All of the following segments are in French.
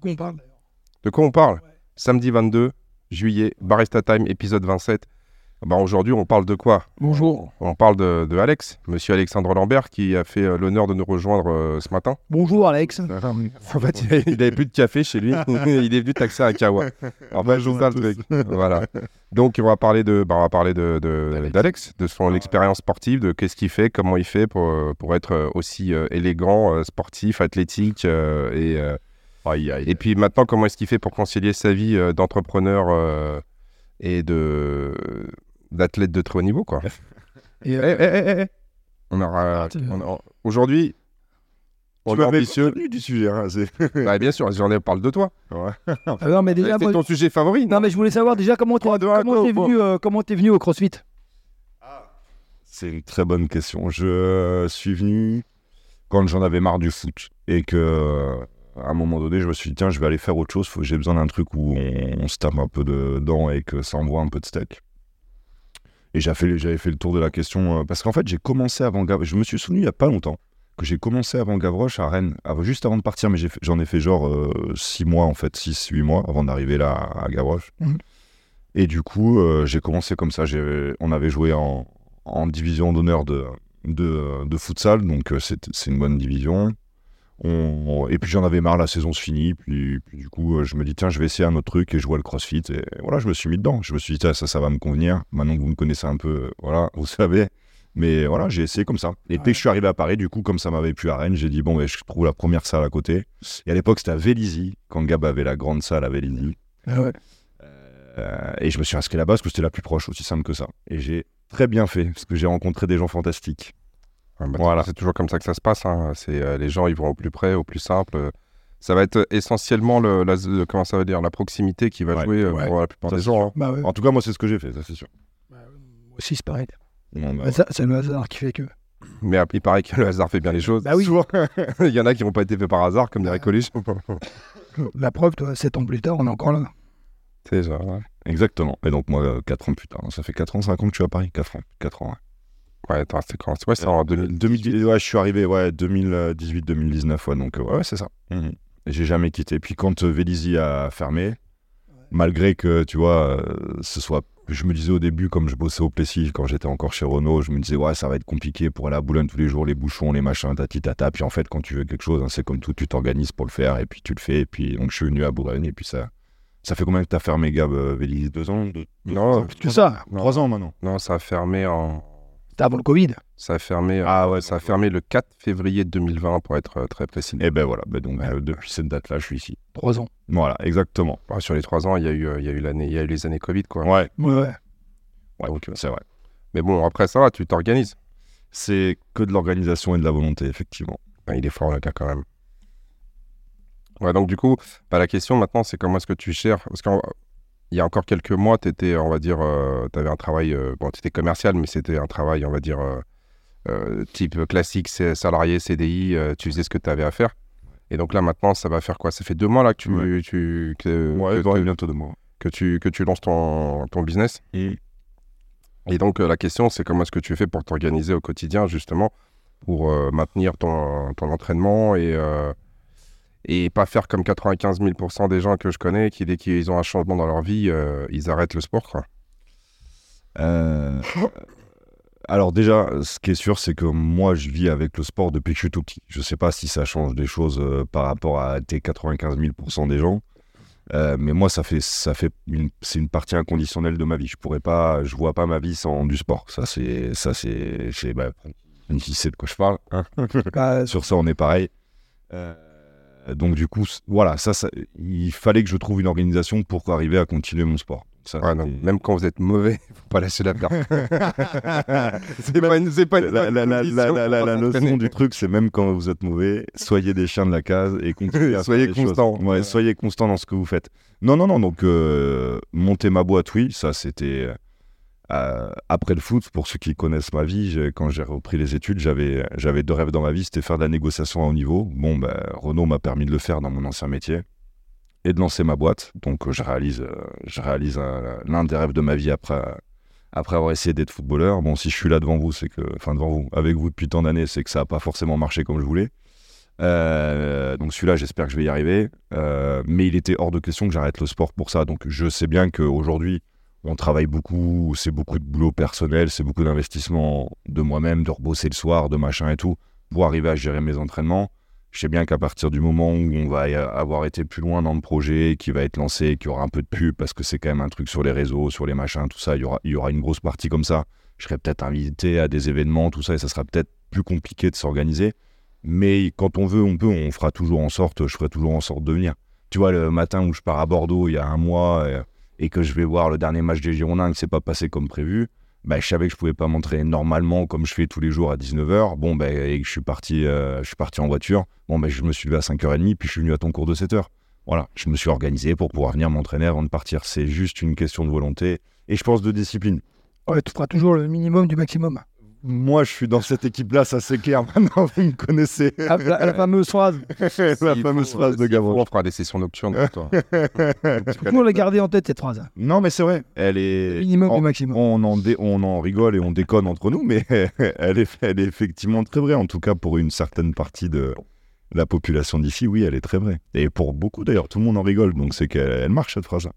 quoi on parle De quoi on parle Samedi 22 juillet, Barista Time, épisode 27. Bah, Aujourd'hui, on parle de quoi? Bonjour. On parle de, de Alex, monsieur Alexandre Lambert, qui a fait euh, l'honneur de nous rejoindre euh, ce matin. Bonjour Alex. En fait, il avait- il avait plus de café chez lui. il est venu taxer un kawa. En fait, c'est ça le truc. Voilà. Donc, on va parler de, bah, on va parler de, de- d'Alex, de son expérience sportive, de qu'est-ce qu'il fait, comment il fait pour, euh, pour être aussi euh, élégant, euh, sportif, athlétique. euh, et, euh, et puis maintenant, comment est-ce qu'il fait pour concilier sa vie euh, d'entrepreneur euh, et de d'athlète de très haut niveau, quoi? Et, Eh, euh, eh, eh. On aura, tu- on aura- aujourd'hui, on Tu est m'avais ambitieux. prévenu du sujet. Hein, c'est- Bah, bien sûr, j'en ai parle de toi. ouais. ah non, mais déjà, C'est moi- ton sujet favori. non, mais je voulais savoir déjà comment deux, un, comment t'es venu, euh, comment t'es venu au CrossFit? C'est une très bonne question. Je euh, suis venu quand j'en avais marre du foot et que euh, à un moment donné, je me suis dit tiens, je vais aller faire autre chose. J'ai besoin d'un truc où on, on se tape un peu dedans et que ça envoie un peu de steak. Et j'avais fait, fait le tour de la question euh, parce qu'en fait, j'ai commencé avant Gavroche. Je me suis souvenu il y a pas longtemps que j'ai commencé avant Gavroche à Rennes, juste avant de partir, mais j'en ai, fait genre 6 mois en fait, 6-8 mois avant d'arriver là à Gavroche. Mhm. Et du coup, euh, j'ai commencé comme ça. On avait joué en, en division d'honneur de, de, de futsal, donc euh, c'est c'est une bonne division. On- et puis j'en avais marre, la saison se finit. Puis, puis du coup, euh, je me dis, tiens, je vais essayer un autre truc et je vois le crossfit. Et voilà, je me suis mis dedans. Je me suis dit, tiens, ça, ça va me convenir. Maintenant que vous me connaissez un peu, euh, voilà, vous savez. Mais voilà, j'ai essayé comme ça. Et dès que je suis arrivé à Paris, du coup, comme ça m'avait plu à Rennes, j'ai dit, bon, ben, je trouve la première salle à côté. Et à l'époque, c'était à Vélizy, quand Gab avait la grande salle à Vélizy. Ah ouais. Euh, et je me suis inscrit là-bas parce que c'était la plus proche, aussi simple que ça. Et j'ai très bien fait parce que j'ai rencontré des gens fantastiques. Ouais, bah, Voilà. C'est toujours comme ça que ça se passe. hein. C'est euh, les gens, ils vont au plus près, au plus simple. Euh, Ça va être essentiellement le, la, le- comment ça veut dire, la proximité qui va Ouais, jouer euh, ouais. pour la plupart Ça, des gens. hein. Bah ouais. En tout cas, moi, c'est ce que j'ai fait, ça c'est sûr. Moi aussi, c'est pareil. Bon, bah, Bah, ça, c'est le hasard qui fait que. Mais euh, il paraît que le hasard fait bien les choses. Bah oui. il y en a qui n'ont pas été faits par hasard, comme dirait Coluche. La preuve, toi, 7 ans plus tard, on est encore là. C'est ça, ouais. Exactement. Et donc, moi, 4 ans plus tard, ça fait 4 ans, 5 ans que je suis à Paris. 4 ans. 4 ans, ouais. Ouais, attends, c'est quand? Ouais, c'est en 2000. 2010, ouais, je suis arrivé, ouais, 2018-2019, ouais, donc, ouais, ouais, c'est ça. Et j'ai jamais quitté. Puis quand euh, Vélizy a fermé, malgré que, tu vois, euh, ce soit. Je me disais au début, comme je bossais au Plessis, quand j'étais encore chez Renault, je me disais, ouais, ça va être compliqué pour aller à Boulogne tous les jours, les bouchons, les machins, tati tata. Puis en fait, quand tu veux quelque chose, hein, c'est comme tout, tu t'organises pour le faire, et puis tu le fais. Et puis, donc, je suis venu à Boulogne, et puis ça. Ça fait combien que t'as fermé, Gab, euh, Vélizy? Deux ans deux, Non, Plus que ça. Trois ans maintenant. Non, ça a fermé en. C'était avant le Covid. Ça a fermé. Ah ouais, ça a fermé le 4 février 2020 pour être euh, très précis. Et ben voilà, ben donc euh, depuis cette date-là, je suis ici. 3 ans. Voilà, exactement. Ouais, sur les trois ans, il y a eu, euh, il y a eu l'année, il y a eu les années Covid, quoi. Ouais, Ouais, ouais. ouais Donc, euh, c'est vrai. Mais bon, après ça, va, tu t'organises. C'est que de l'organisation et de la volonté, effectivement. Il est fort, le gars, quand même. Ouais, donc du coup, bah, la question maintenant, c'est comment est-ce que tu gères? Parce qu'il y a encore quelques mois, tu étais, on va dire, tu avais un travail, euh, bon, tu étais commercial, mais c'était un travail, on va dire, euh, euh, type classique, salarié, CDI, euh, tu faisais ce que tu avais à faire. Et donc là, maintenant, ça va faire quoi? Ça fait deux mois là que tu, Ouais. tu, que, Ouais, bientôt de mois. que tu, que tu lances ton, ton business. Et donc, euh, la question, c'est comment est-ce que tu fais pour t'organiser au quotidien, justement, pour euh, maintenir ton, ton entraînement et, euh, et pas faire comme 95 000 des gens que je connais qui, dès qu'ils ont un changement dans leur vie, euh, ils arrêtent le sport. Quoi. Euh, alors déjà, ce qui est sûr, c'est que moi, je vis avec le sport depuis que je suis tout petit. Je sais pas si ça change des choses euh, par rapport à tes 95 000% des gens. Euh, mais moi, ça fait, ça fait une, c'est une partie inconditionnelle de ma vie. Je pourrais pas, je vois pas ma vie sans du sport. Ça, c'est, ça, c'est, c'est, bah, qui sait de quoi je parle. hein. Bah, Sur ça, on est pareil. Euh, donc du coup, voilà, ça, ça, il fallait que je trouve une organisation pour arriver à continuer mon sport. Ça, Ouais, même quand vous êtes mauvais, faut pas lâcher la perte. c'est pas une, c'est pas une la, la- la- la- s'entraîner. du truc, c'est même quand vous êtes mauvais, soyez des chiens de la case et continuez à Soyez constant. Ouais, Ouais. soyez constant dans ce que vous faites. Non, non, non. Donc, euh, monter ma boîte, oui, ça c'était euh, après le foot. Pour ceux qui connaissent ma vie, quand j'ai repris les études, j'avais deux rêves dans ma vie, c'était faire de la négociation à haut niveau. Bon, ben, Renault m'a permis de le faire dans mon ancien métier et de lancer ma boîte. Donc, euh, je réalise, euh, je réalise l'un des rêves de ma vie après après avoir essayé d'être footballeur. Bon, si je suis là devant vous, c'est que, enfin devant vous, avec vous depuis tant d'années, c'est que ça n'a pas forcément marché comme je voulais. Donc celui-là, j'espère que je vais y arriver. Mais il était hors de question que j'arrête le sport pour ça. Donc je sais bien qu'aujourd'hui, on travaille beaucoup, c'est beaucoup de boulot personnel, c'est beaucoup d'investissement de moi-même, de rebosser le soir, de machin et tout, pour arriver à gérer mes entraînements. Je sais bien qu'à partir du moment où on va avoir été plus loin dans le projet, qui va être lancé, qu'il y aura un peu de pub, parce que c'est quand même un truc sur les réseaux, sur les machins, tout ça, il y aura, il y aura une grosse partie comme ça. Je serai peut-être invité à des événements, tout ça, et ça sera peut-être plus compliqué de s'organiser. Mais quand on veut, on peut, on fera toujours en sorte, je ferai toujours en sorte de venir. Tu vois, le matin où je pars à Bordeaux il y a un mois et, et que je vais voir le dernier match des Girondins qui s'est pas passé comme prévu, bah, je savais que je pouvais pas m'entraîner normalement comme je fais tous les jours à 19h. Bon, bah, et que je suis parti, euh, je suis parti en voiture. Bon, bah, je me suis levé à 5h30, puis je suis venu à ton cours de 7h. Voilà, je me suis organisé pour pouvoir venir m'entraîner avant de partir. C'est juste une question de volonté et je pense de discipline. Ouais, tu feras toujours le minimum du maximum. Moi, je suis dans cette équipe-là, ça c'est clair. Maintenant, vous me connaissez. Ah, la, la fameuse phrase. la fameuse faut, phrase de faut, On fera des sessions nocturnes pour toi. Toujours la garder en tête, cette phrase. Non, mais c'est vrai. Elle est. Minimum on, du maximum. on en, dé- on en rigole et on déconne entre nous, mais elle est, elle est effectivement très vraie. En tout cas, pour une certaine partie de la population d'ici, oui, elle est très vraie. Et pour beaucoup d'ailleurs, tout le monde en rigole. Donc c'est qu'elle elle marche cette phrase.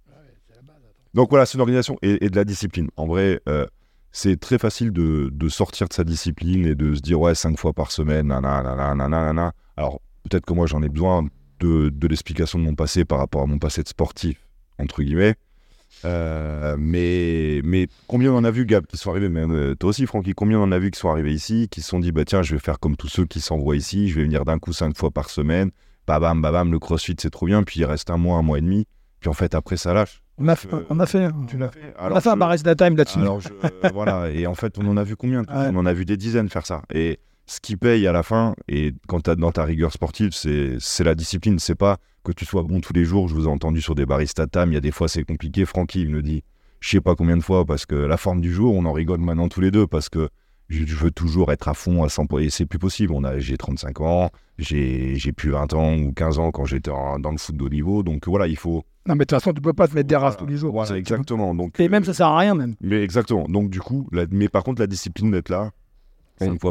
Donc voilà, c'est une organisation et, et de la discipline. En vrai, euh, c'est très facile de, sortir de sa discipline et de se dire ouais, cinq fois par semaine, nanana, nanana, nanana. Alors peut-être que moi j'en ai besoin de, l'explication de mon passé par rapport à mon passé de sportif, entre guillemets. Euh, mais, mais combien on en a vu, Gab, qui sont arrivés, mais euh, toi aussi, Francky, combien on en a vu qui sont arrivés ici, qui se sont dit, bah tiens, je vais faire comme tous ceux qui s'envoient ici, je vais venir d'un coup cinq fois par semaine, babam, babam, le crossfit c'est trop bien, puis il reste un mois, un mois et demi, puis en fait après ça lâche. On a, fait- Euh, on a fait. Tu l'as fait On a fait un Barista Time là-dessus. alors je- euh, voilà, et en fait on en a vu combien Ouais. On en a vu des dizaines faire ça. Et ce qui paye à la fin, et quand tu dans ta rigueur sportive, c'est la discipline. C'est pas que tu sois bon tous les jours. Je vous ai entendu sur des baristas tam, il y a des fois c'est compliqué. Francky il me dit, je sais pas combien de fois, parce que la forme du jour, on en rigole maintenant tous les deux, parce que je, je veux toujours être à fond à 100%, et c'est plus possible. On a, j'ai 35 ans, j'ai plus 20 ans ou 15 ans quand j'étais dans le foot niveau. Donc voilà, il faut. Non, mais de toute façon, tu peux pas te mettre des races tous les jours. Voilà, exactement. Donc, Et même, ça sert à rien, même. mais exactement. Donc du coup, la- mais par contre, la discipline d'être là,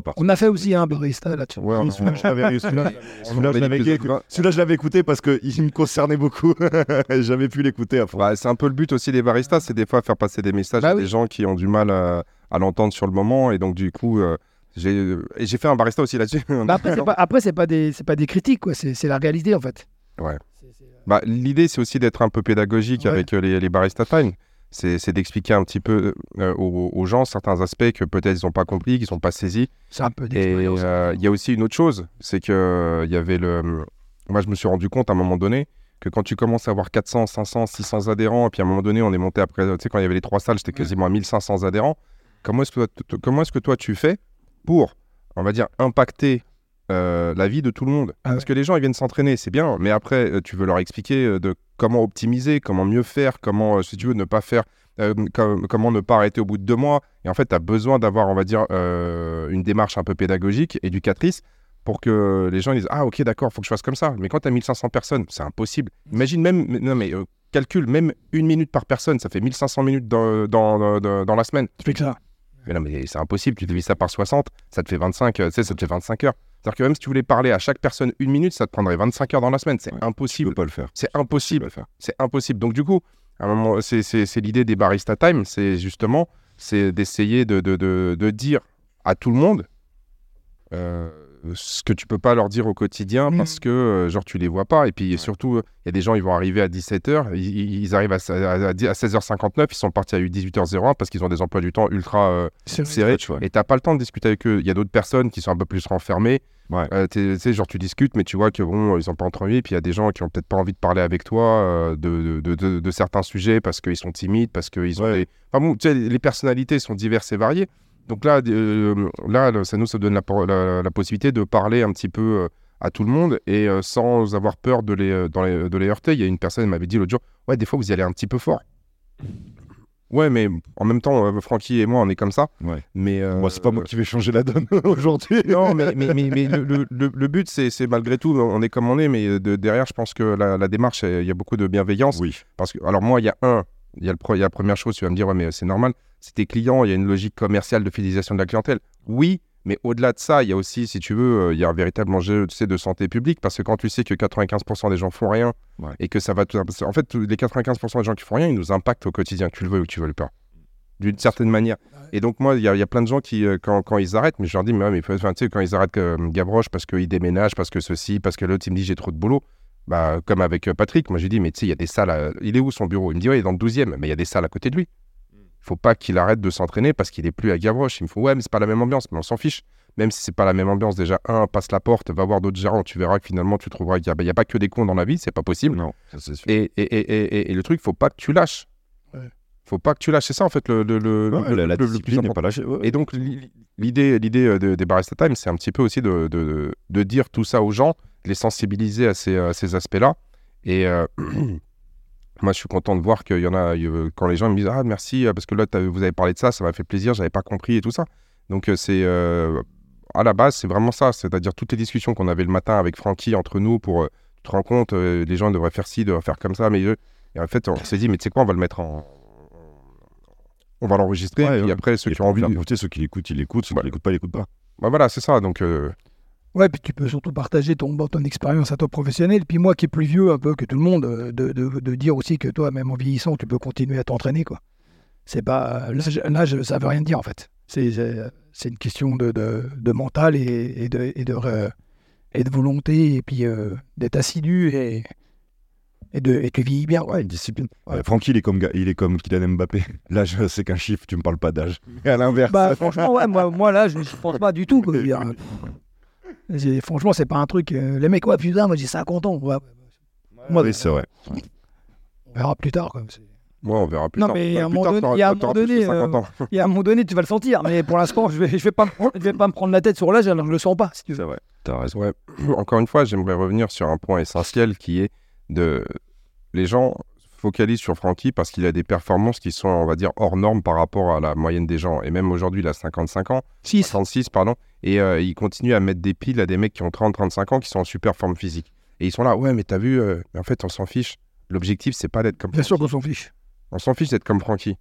par On a fait aussi un barista là-dessus. Ouais, on- Celui-là, je l'avais- celui-là- on- on je écouté- parce qu'il me concernait beaucoup. J'avais pu l'écouter. Bah, c'est un peu le but aussi des baristas, c'est des fois faire passer des messages Bah à oui. des gens qui ont du mal à, à l'entendre sur le moment. Et donc, du coup, euh, j'ai fait un barista aussi là-dessus. Bah après, c'est pas, après, c'est pas des, c'est pas des critiques, quoi. C'est, c'est la réalité, en fait. Ouais. C'est- Bah, L'idée, c'est aussi d'être un peu pédagogique Ouais. avec euh, les, les barista time. C'est d'expliquer un petit peu euh, aux, aux gens certains aspects que peut-être ils n'ont pas compris, qu'ils n'ont pas saisis. C'est un peu Et d'expérience. euh, il y a aussi une autre chose, c'est que euh, il y avait le. Moi, je me suis rendu compte à un moment donné que quand tu commences à avoir 400, 500, 600 adhérents, et puis à un moment donné, on est monté après, tu sais, quand il y avait les trois salles, j'étais quasiment à 1500 adhérents. Comment est-ce que, toi- comment est-ce que toi tu fais pour, on va dire, impacter euh, la vie de tout le monde Ah ouais. Parce que les gens, ils viennent s'entraîner, c'est bien, mais après, euh, tu veux leur expliquer euh, de comment optimiser, comment mieux faire, comment, si tu veux, ne pas faire. euh, com- comment ne pas arrêter au bout de deux mois. Et en fait, tu as besoin d'avoir, on va dire, euh, une démarche un peu pédagogique, éducatrice, pour que les gens ils disent Ah, ok, d'accord, faut que je fasse comme ça. Mais quand tu as 1500 personnes, c'est impossible. Imagine même, non mais euh, calcule, même une minute par personne, ça fait 1500 minutes dans, dans, dans, dans la semaine. Tu fais que ça. Mais non, mais c'est impossible. Tu divises ça par 60, ça te fait 25, euh, tu sais, ça te fait 25 heures. C'est-à-dire que même si tu voulais parler à chaque personne une minute, ça te prendrait 25 heures dans la semaine. C'est Ouais, Tu impossible. peux pas le faire. C'est impossible. pas le faire. C'est impossible. Donc du coup, à un moment, c'est, l'idée des barista time, c'est justement, c'est d'essayer de, de, de, de dire à tout le monde euh, ce que tu peux pas leur dire au quotidien Mhm. parce que euh, genre tu les vois pas. Et puis surtout, il y a des gens, ils vont arriver à 17h, ils, ils arrivent à, à, à 16h59, ils sont partis à 18h01 parce qu'ils ont des emplois du temps ultra euh, serrés. Ouais. Et t'as pas le temps de discuter avec eux. Il y a d'autres personnes qui sont un peu plus renfermées. Ouais. Euh, tu sais, genre tu discutes, mais tu vois que bon, ils ont pas entendu. Et puis il y a des gens qui ont peut-être pas envie de parler avec toi euh, de, de, de, de certains sujets parce qu'ils sont timides, parce qu'ils ont Ouais. des. Enfin bon, tu sais, les personnalités sont diverses et variées. Donc là, euh, là, ça nous ça donne la, por- la, la possibilité de parler un petit peu euh, à tout le monde et euh, sans avoir peur de les, dans les, de les heurter. Il y a une personne qui m'avait dit l'autre jour, ouais, des fois vous y allez un petit peu fort. Ouais, mais en même temps, Francky et moi, on est comme ça. Ouais. Mais euh, Moi, c'est pas moi qui vais changer la donne aujourd'hui. non, mais, mais, mais, mais le, le- le- le but, c'est c'est malgré tout, on est comme on est, mais de, derrière, je pense que la, la démarche, il y a beaucoup de bienveillance. Oui. Parce que, alors moi, il y a un, il y, a le pre- il y a la première chose, tu vas me dire, ouais, mais c'est normal, c'est tes clients, il y a une logique commerciale de fidélisation de la clientèle. Oui, Mais au-delà de ça, il y a aussi, si tu veux, euh, il y a un véritable enjeu tu sais, de santé publique parce que quand tu sais que 95% des gens font rien Ouais. et que ça va. tout- En fait, les 95% des gens qui font rien, ils nous impactent au quotidien, que tu le veux ou que tu veux le pas. D'une certaine manière. Et donc, moi, il y, a- il y a plein de gens qui, euh, quand, quand ils arrêtent, mais je leur dis, mais, ouais, mais enfin, tu sais, quand ils arrêtent euh, Gavroche parce qu'ils déménagent, parce que ceci, parce que l'autre, il me dit, j'ai trop de boulot. Bah, comme avec euh, Patrick, moi, je lui dis, mais tu sais, il y a des salles. à- Il est où son bureau? Il me dit, ouais, il est dans le 12e, mais il y a des salles à côté de lui. Il faut pas qu'il arrête de s'entraîner parce qu'il est plus à Gavroche. Il me faut, ouais, mais c'est pas la même ambiance, mais on s'en fiche. Même si c'est pas la même ambiance, déjà, un, passe la porte, va voir d'autres gérants, tu verras que finalement, tu trouveras qu'il n'y a, pas que des cons dans la vie, c'est pas possible. Non, ça c'est sûr. Et, et, et, et, et le truc, faut pas que tu lâches. Ouais. Faut pas que tu lâches. C'est ça, en fait, le, le, le, Ouais, le- la, la le- le plus discipline n'est important. pas lâchée. ouais. Et donc, li- l'idée, l'idée euh, de- des Barista Time, c'est un petit peu aussi de, de, de dire tout ça aux gens, de les sensibiliser à ces, aspects-là. Et euh, moi, je suis content de voir qu'il y en a, quand les gens me disent Ah, merci, euh, parce que là, vous avez parlé de ça, ça m'a fait plaisir, j'avais pas compris et tout ça. Donc, euh, c'est. à la base, c'est vraiment ça. C'est-à-dire toutes les discussions qu'on avait le matin avec Francky entre nous pour. euh, tu te rends compte, euh, les gens devraient faire ci, devraient faire comme ça, mais. euh, et en fait, on s'est dit Mais tu sais quoi, on va le mettre en. On va l'enregistrer, Ouais, et ouais. après, ceux Et qui ont envie. écouter, ceux qui l'écoutent, ils l'écoutent, ceux qui l'écoutent pas, ils l'écoutent pas. Bah voilà, c'est ça. Donc, Ouais, puis tu peux surtout partager ton, ton expérience à toi professionnel. Puis moi qui est plus vieux un peu que tout le monde, euh, de, de, de dire aussi que toi, même en vieillissant, tu peux continuer à t'entraîner. quoi. C'est pas L'âge, l'âge, ça veut rien dire en fait. C'est, une question de, de, mental et, et de, et, de, euh, et de volonté et puis euh, d'être assidu et, et, de, et tu vieillis bien. Ouais, une discipline. Ouais. Euh, Francky, il est comme, il est comme Kylian Mbappé. L'âge, c'est qu'un chiffre, tu me parles pas d'âge. Et à l'inverse. Bah franchement, ouais, moi, moi là, je ne pense pas du tout. quoi. Franchement, c'est pas un truc. euh, les mecs, ouais, putain, moi j'ai 50 ans. Ouais, moi, oui, c'est vrai. on verra plus tard. Quoi. Ouais, on verra plus Non, tard. mais à un moment donné- t'auras- il y a un moment donné, 50 ans. Et à un moment donné, tu vas le sentir. Mais pour l'instant, je vais, je vais pas, me prendre- je vais pas me prendre la tête sur l'âge, alors je le sens pas. Si. C'est vrai. T'as raison. Ouais. Encore une fois, j'aimerais revenir sur un point essentiel qui est de. Les gens focalisent sur Francky parce qu'il a des performances qui sont, on va dire, hors normes par rapport à la moyenne des gens. Et même aujourd'hui, il a 55 ans, 6. 36, pardon. Et euh, il continue à mettre des piles à des mecs qui ont 30, 35 ans qui sont en super forme physique. Et ils sont là, ouais, mais t'as vu, euh, mais en fait, on s'en fiche. L'objectif, c'est pas d'être comme Bien sûr qu'on s'en fiche. On s'en fiche d'être comme Francky.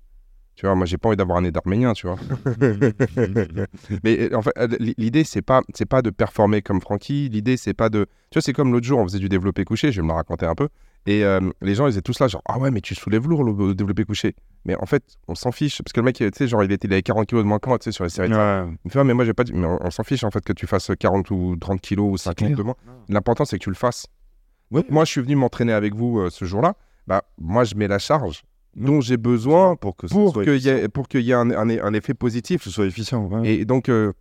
Tu vois, moi, j'ai pas envie d'avoir un nez d'arménien, tu vois. Mais en fait, euh, l'idée, c'est pas, c'est pas de performer comme Francky. L'idée, c'est pas de. Tu vois, c'est comme l'autre jour, on faisait du développé couché, je vais me la raconter un peu. Et euh, les gens, ils étaient tous là, genre, ah ouais, mais tu soulèves lourd le, développé couché. Mais en fait, on s'en fiche. Parce que le mec, tu sais, genre, il était il avait 40 kilos de moins que moi, tu sais, sur les séries. Ouais. Il me fait, ah, mais moi, j'ai pas dit. Mais on, on s'en fiche, en fait, que tu fasses 40 ou 30 kilos ou 50 clair. de moins. L'important, c'est que tu le fasses. Ouais. Moi, je suis venu m'entraîner avec vous euh, ce jour-là. Bah, moi, je mets la charge dont j'ai besoin Pour que qu'il y efficient. ait, pour qu'il y ait un, un- un effet positif. Que ce soit efficient. ouais. Et donc, euh,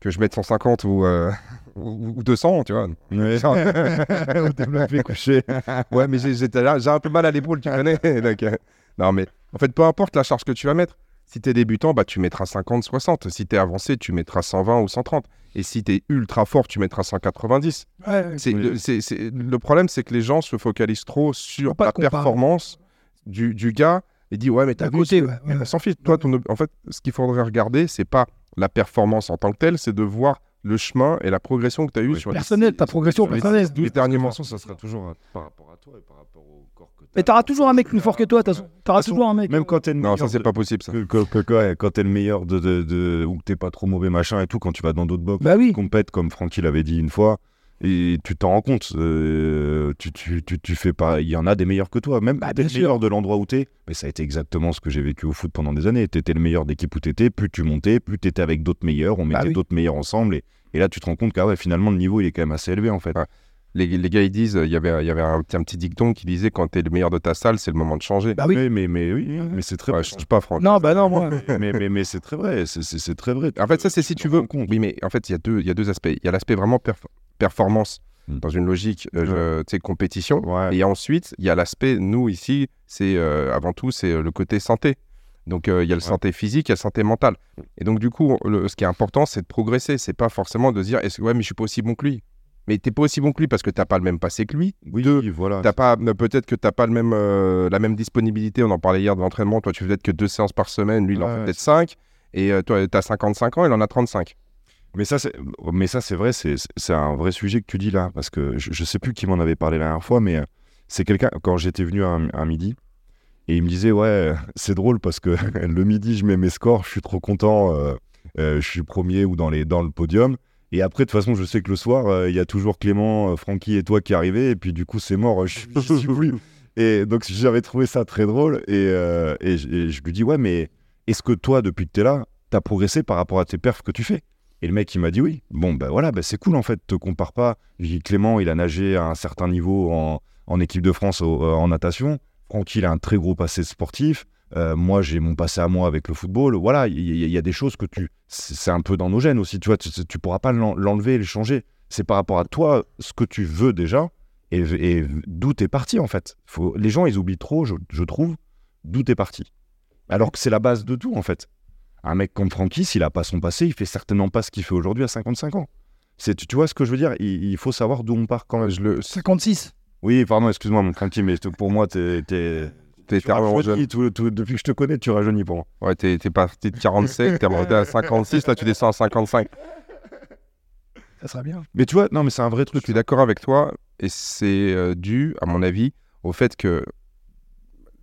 que je mette 150 ou, euh, ou, ou 200, tu vois. Ouais. Au développé couché. Ouais, mais j'ai, j'étais là, j'ai un peu mal à l'épaule, tu connais. Donc, euh, non, mais en fait, peu importe la charge que tu vas mettre. Si tu es débutant, bah, tu mettras 50, 60. Si tu es avancé, tu mettras 120 ou 130. Et si tu es ultra fort, tu mettras 190. Ouais, C'est, Oui. le, c'est- c'est- le problème, c'est que les gens se focalisent trop sur la performance du, du gars et disent Ouais, mais t'as ce- ouais, mais ouais. on s'en fiche. Toi, ton en fait, ce qu'il faudrait regarder, c'est pas la performance en tant que telle, c'est de voir le chemin et la progression que tu as eu Oui, sur les personnel, ta progression sur les personnelle. 12 derniers mois. ça sera toujours par rapport à toi et par rapport au corps que Mais t'auras toujours un mec plus fort que toi, de toute façon. T'auras façon, toujours un mec. Même quand t'es le Non, meilleur ça, c'est de- pas possible, ça. que, que, que- que- ouais, quand t'es le meilleur de, de, de- ou que t'es pas trop mauvais machin et tout, quand tu vas dans d'autres box, Bah oui. compète comme Francky l'avait dit une fois, et tu t'en rends compte, euh, tu, tu, tu, tu fais pas, il y en a des meilleurs que toi, même Bah, t'es bien le meilleur de l'endroit où t'es, mais ça a été exactement ce que j'ai vécu au foot pendant des années, t'étais le meilleur d'équipe où t'étais, plus tu montais, plus t'étais avec d'autres meilleurs, on Bah mettait oui. d'autres meilleurs ensemble, et, et là tu te rends compte que ouais, finalement le niveau il est quand même assez élevé en fait. Ouais. Les, les gars, ils disent, il y avait, il y avait un, petit- un petit dicton qui disait quand t'es le meilleur de ta salle, c'est le moment de changer. Bah oui. Mais, mais, mais oui, mais c'est très Ouais, vrai. change pas, Franck. Non, bah non, moi. mais, mais, mais c'est très vrai, c'est- très vrai. En fait, ça, c'est si tu veux. Oui, mais en fait, il y, a deux- il y a deux aspects. Il y a l'aspect vraiment perf- performance Mm. dans une logique, euh, sais, compétition. Ouais. Et ensuite, il y a l'aspect, nous, ici, c'est euh, avant tout, c'est euh, le côté santé. Donc, il y a le santé physique, il y a le santé mentale. Et donc, du coup, le- ce qui est important, c'est de progresser. C'est pas forcément de dire, ouais, mais je suis pas aussi bon que lui. Mais t'es pas aussi bon que lui parce que t'as pas le même passé que lui. Oui, Deux, voilà. T'as pas, peut-être que t'as pas le même, euh, la même disponibilité. On en parlait hier de l'entraînement. Toi, tu fais peut-être que deux séances par semaine. Lui, il en fait ouais, peut-être cinq. Et euh, toi, t'as 55 ans, il en a 35. Mais ça, c'est, mais ça, c'est vrai, c'est, c'est un vrai sujet que tu dis là, parce que je, je sais plus qui m'en avait parlé la dernière fois, mais euh, c'est quelqu'un quand j'étais venu à, un- à midi et il me disait ouais, c'est drôle parce que le midi je mets mes scores, je suis trop content. euh, euh, je suis premier ou dans, les, dans le podium. Et après, de toute façon, je sais que le soir, euh, il y a toujours Clément, Francky et toi qui arrivez. Et puis, du coup, c'est mort, je suis plus. Et donc, j'avais trouvé ça très drôle. Et, et je et je lui dis, ouais, mais est-ce que toi, depuis que tu es là, tu as progressé par rapport à tes perfs que tu fais? Et le mec, il m'a dit oui. Bon, ben voilà, ben c'est cool en fait, te compare pas. Clément, il a nagé à un certain niveau en, en équipe de France euh, en natation. Francky, il a un très gros passé sportif. Euh, moi, j'ai mon passé à moi avec le football. Voilà, il y, a des choses que tu. C'est un peu dans nos gènes aussi, tu vois. Tu, pourras pas l'en- l'enlever le changer. C'est par rapport à toi, ce que tu veux déjà et, et d'où t'es parti en fait? Faut, les gens, ils oublient trop, je, je trouve, d'où t'es parti. Alors que c'est la base de tout en fait. Un mec comme Francky, s'il a pas son passé, il fait certainement pas ce qu'il fait aujourd'hui à 55 ans. C'est, tu, tu vois ce que je veux dire? Il, il faut savoir d'où on part quand même. Je le. 56. Oui, pardon, excuse-moi, mon Francky, mais pour moi, t'es, t'es, T'es rajeunis, tout- tout- depuis que je te connais, tu rajeunis pour moi. Ouais, t'es t'es parti de 47, t'es remonté à 56, là tu descends à 55. Ça sera bien. Mais tu vois, non, mais c'est un vrai Je truc. suis d'accord avec toi, et c'est euh, dû, à mon avis, au fait que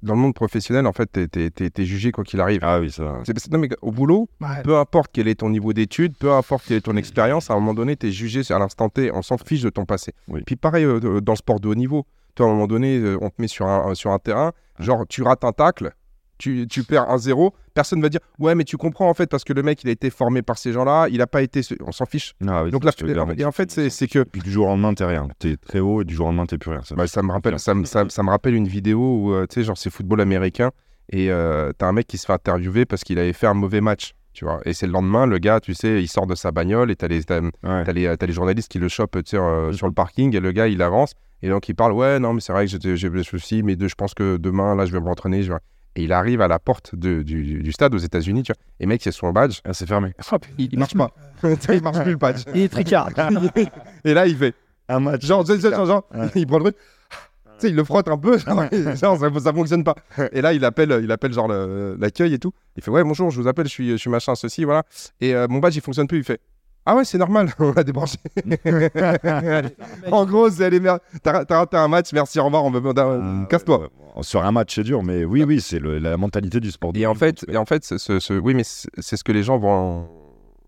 dans le monde professionnel, en fait, t'es- t'es t'es- t'es jugé quoi qu'il arrive. Ah oui, ça. C'est- non, mais au boulot, Ouais. peu importe quel est ton niveau d'études, peu importe quelle est ton expérience, à un moment donné, tu es jugé à l'instant T, on s'en fiche de ton passé. Oui. Puis pareil euh, dans le sport de haut niveau, toi, à un moment donné, euh, on te met sur un, sur un terrain, genre tu rates un tacle, tu, tu perds un zéro, personne va dire ouais mais tu comprends en fait parce que le mec il a été formé par ces gens-là, il a pas été, on s'en fiche. Ah oui, Donc je le dis, et en fait c'est que Puis du jour au lendemain, t'es rien. T'es très haut et du jour au lendemain, t'es plus rien. Ça, Bah, ça me rappelle, ça, ça, ça me rappelle une vidéo où, euh, tu sais, genre, c'est football américain et euh, t'as un mec qui se fait interviewer parce qu'il avait fait un mauvais match, tu vois. Et c'est le lendemain, le gars, tu sais, il sort de sa bagnole et t'as les, Ouais. les, les journalistes qui le chopent, euh, sur le parking et le gars, il avance et donc il parle, ouais, non, mais c'est vrai que j'étais- j'ai des soucis, mais de- je pense que demain, là, je vais m'entraîner. Je vais... Et il arrive à la porte de- du, du stade aux États-Unis, tu vois. Et mec, a son badge, Ah, c'est fermé. il, il marche pas. il marche plus le badge. Il est tricard. Et là, il fait, Un match. Genre, genre, genre, genre, Ouais. il prend le truc, tu sais, il le frotte un peu, genre, genre, ça, ça fonctionne pas. Et là, il appelle, il appelle genre le- l'accueil et tout. Il fait, ouais, bonjour, je vous appelle, je suis, je suis machin, ceci, voilà. Et euh, mon badge, il fonctionne plus. Il fait, ah ouais, c'est normal, on l'a débranché. en gros, c'est les merdes. T'as t'as raté un match, merci, au revoir, on veut, Ah, casse-toi. ouais, ouais. Sur un match, c'est dur, mais oui, oui, c'est le- la mentalité du sport. Et en fait, et en fait ce, ce- ce- oui, mais c'est c'est ce que les gens vont,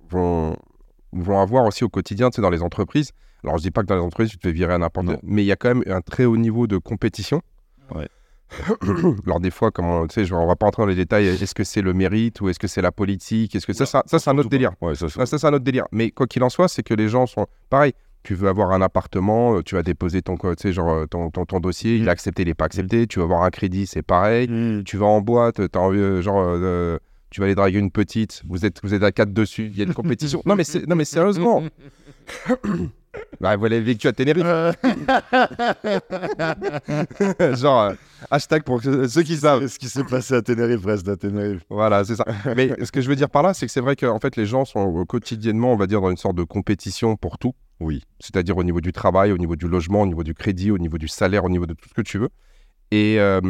vont, vont avoir aussi au quotidien, tu sais, dans les entreprises. Alors, je dis pas que dans les entreprises, tu te fais virer à n'importe mais il y a quand même un très haut niveau de compétition. Ouais. Alors, des fois, comme on, tu sais, on va pas entrer dans les détails, est-ce que c'est le mérite ou est-ce que c'est la politique Est-ce que ça, ça, ça, c'est un autre délire. Ouais, ça, c'est- Ah, ça, c'est un autre délire. Mais quoi qu'il en soit, c'est que les gens sont pareil. Tu veux avoir un appartement, euh, tu vas déposer ton, tu sais, genre, euh, ton, ton, ton dossier, il est accepté, il n'est pas accepté. Tu veux avoir un crédit, c'est pareil Mmh. tu vas en boîte, t'as envie, euh, genre, euh, tu vas aller draguer une petite, vous êtes, vous êtes à quatre dessus, il y a une compétition. non, mais non, mais sérieusement. bah, vous l'avez vécu à Tenerife. genre, euh, hashtag pour ceux qui savent. Ce qui s'est passé à Tenerife reste à Tenerife. Voilà, c'est ça. Mais ce que je veux dire par là, c'est que c'est vrai qu'en fait, les gens sont euh, quotidiennement, on va dire, dans une sorte de compétition pour tout. Oui. C'est-à-dire au niveau du travail, au niveau du logement, au niveau du crédit, au niveau du salaire, au niveau de tout ce que tu veux. Et euh,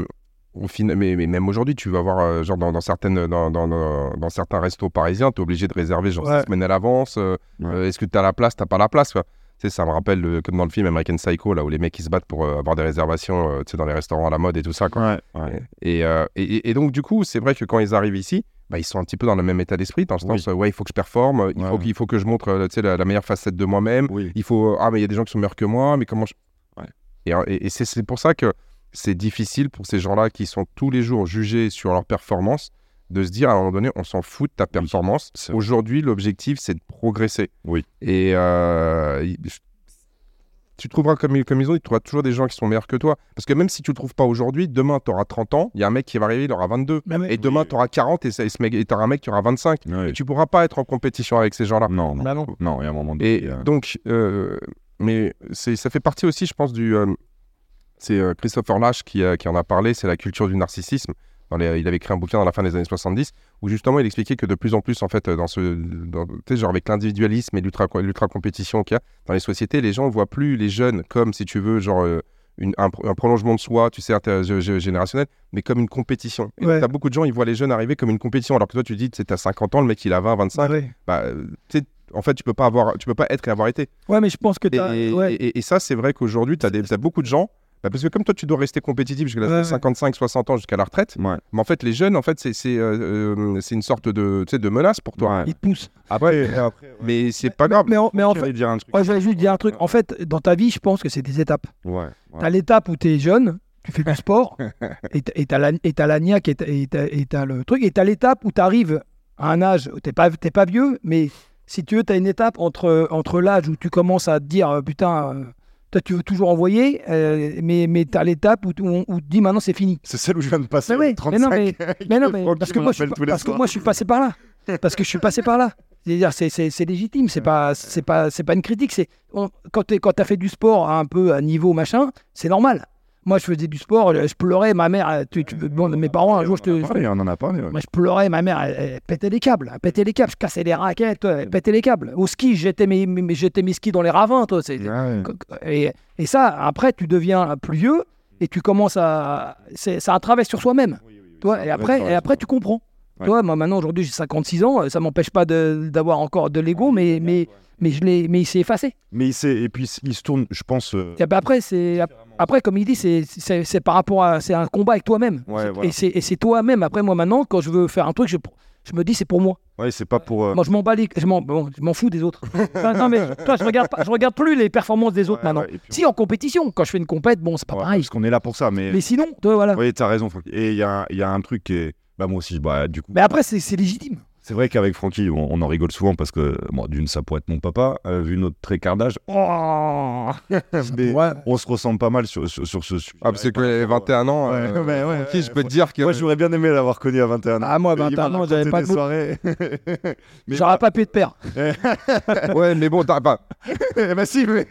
au final, mais, mais même aujourd'hui, tu vas voir, euh, genre dans, dans certaines, dans, dans, dans- dans certains restos parisiens, tu es obligé de réserver genre Ouais. six semaines à l'avance. euh, Ouais. Est-ce que tu as la place T'as pas la place quoi. Tu sais, ça me rappelle comme dans le film American Psycho, là où les mecs ils se battent pour euh, avoir des réservations euh, tu sais, dans les restaurants à la mode et tout ça. Quoi. Ouais. ouais. Et, euh, et, et- donc, du coup, c'est vrai que quand ils arrivent ici, bah, ils sont un petit peu dans le même état d'esprit, dans le sens, ouais, il faut que je performe, il, Ouais, faut, qu'il faut que je montre tu sais, la, la meilleure facette de moi-même. Oui. Il faut, ah, mais il y a des gens qui sont meilleurs que moi, mais comment je. Ouais. Et, et, et c'est pour ça que c'est difficile pour ces gens-là qui sont tous les jours jugés sur leur performance de se dire à un moment donné, on s'en fout de ta performance. Aujourd'hui, l'objectif, c'est de progresser. Oui. Et euh, tu trouveras, comme, ils- comme ils ont dit, tu trouveras toujours des gens qui sont meilleurs que toi. Parce que même si tu le trouves pas aujourd'hui, demain, tu auras 30 ans, il y a un mec qui va arriver, il aura 22. Même- Et demain, Oui. tu auras 40 et tu auras un mec qui aura 25. Ouais. Et tu pourras pas être en compétition avec ces gens-là. Non, non, Bah non. non, il y a un moment donné. Et euh, donc, euh, mais ça fait partie aussi, je pense, du. euh, c'est euh, Christopher Lash qui, euh, qui en a parlé, c'est la culture du narcissisme. Dans les- il avait écrit un bouquin dans la fin des années 70 où justement il expliquait que de plus en plus, en fait, dans ce. dans- genre avec l'individualisme et l'ultra, l'ultra-compétition qu'il y a dans les sociétés, les gens ne voient plus les jeunes comme, si tu veux, genre. euh, une- un, un prolongement de soi, tu sais, intergénérationnel, mais comme une compétition. Et Ouais. t'as beaucoup de gens, ils voient les jeunes arriver comme une compétition, alors que toi, tu dis, tu t'as 50 ans, le mec, il a 20, 25. Ouais. Bah, euh, en fait, tu peux pas avoir, tu peux pas être et avoir été. Ouais, mais je pense que Et, t'as. et- ouais. et- et ça, c'est vrai qu'aujourd'hui, tu as, beaucoup de gens, Bah, parce que comme toi, tu dois rester compétitif jusqu'à Ouais, ouais. 55, 60 ans, jusqu'à la retraite. Ouais. Mais en fait, les jeunes, en fait, c'est c'est, euh, euh, c'est une sorte de, tu sais, de menace pour toi. Ouais. Il te pousse. Après, mais c'est pas grave. Mais en, mais en J'allais fait, dire un truc. moi, je vais juste dire un truc. En fait, dans ta vie, je pense que c'est des étapes. Ouais. ouais. T'as l'étape où t'es jeune, tu fais du sport, et t'as- la, la niaque, et t'as- le truc, et t'as l'étape où t'arrives à un âge où t'es pas, t'es pas vieux, mais si tu veux, t'as une étape entre, entre l'âge où tu commences à te dire, euh, putain, euh, toi tu veux toujours envoyer, euh, mais, mais t'as l'étape où, tu- où, où tu dis maintenant c'est fini. C'est celle où je viens de passer. Mais oui, 35. mais non, mais, mais non, mais parce que moi, je suis, parce que moi je passé par là. Parce que je suis passé par là. C'est-à-dire, c'est, légitime, c'est pas, c'est pas, pas une critique. On- quand tu as fait du sport à un peu à niveau machin, c'est normal. Moi, je faisais du sport, je je pleurais, ma mère, elle- tu, tu- bon, mes parents, un jour, je te, On en a parlé. ouais. moi, je pleurais, ma mère, elle, elle pétait les câbles, elle pétait les câbles, je cassais les raquettes, elle pétait les câbles. Au ski, j'étais mes, mes, mes skis dans les ravins, toi. Ouais. et, et ça, après, tu deviens plus vieux et tu commences à. C'est, c'est un travail sur soi-même. Toi, et, après, et après, tu comprends. Toi, moi, maintenant, aujourd'hui, j'ai 56 ans, ça m'empêche pas d'avoir encore de l'ego, mais, mais, mais, je l'ai, mais il s'est effacé. Mais il s'est- et puis il se tourne, je pense. euh, Et après, c'est, après, comme il dit, c'est, par rapport à. C'est un combat avec toi-même. Ouais, C'est- voilà. Et, c'est, toi-même. Après, moi, maintenant, quand je veux faire un truc, je, je me dis, c'est pour moi. Ouais, c'est pas pour. euh, Moi, je m'en bats les- je m'en, bon, fous des autres. Enfin, non, mais toi, je regarde pas, je regarde plus les performances des autres ouais, maintenant. ouais, Si en compétition, quand je fais une compète, bon, c'est pas pareil. Parce qu'on est là pour ça, mais. Mais sinon, toi, voilà. Oui, t'as raison. Et il y a, y a un truc qui est. Bah, moi aussi, bah, du coup. Mais après, c'est légitime. C'est vrai qu'avec Francky, on, on en rigole souvent parce que, bon, d'une, ça pourrait être mon papa, euh, vu notre tréquart d'âge. Oh Mais Ouais. on se ressemble pas mal sur, sur, sur ce sujet. Ah, parce que les 21 ans, Ouais, euh, ouais, ouais, qui je peux te dire que. Moi, j'aurais bien aimé l'avoir connu à 21 ans. Ah, moi, à Il m'a 21 ans, j'avais pas de mots. soirées. Mais J'aurais pas pu de père. ouais, mais bon, t'as pas. bah si, mais...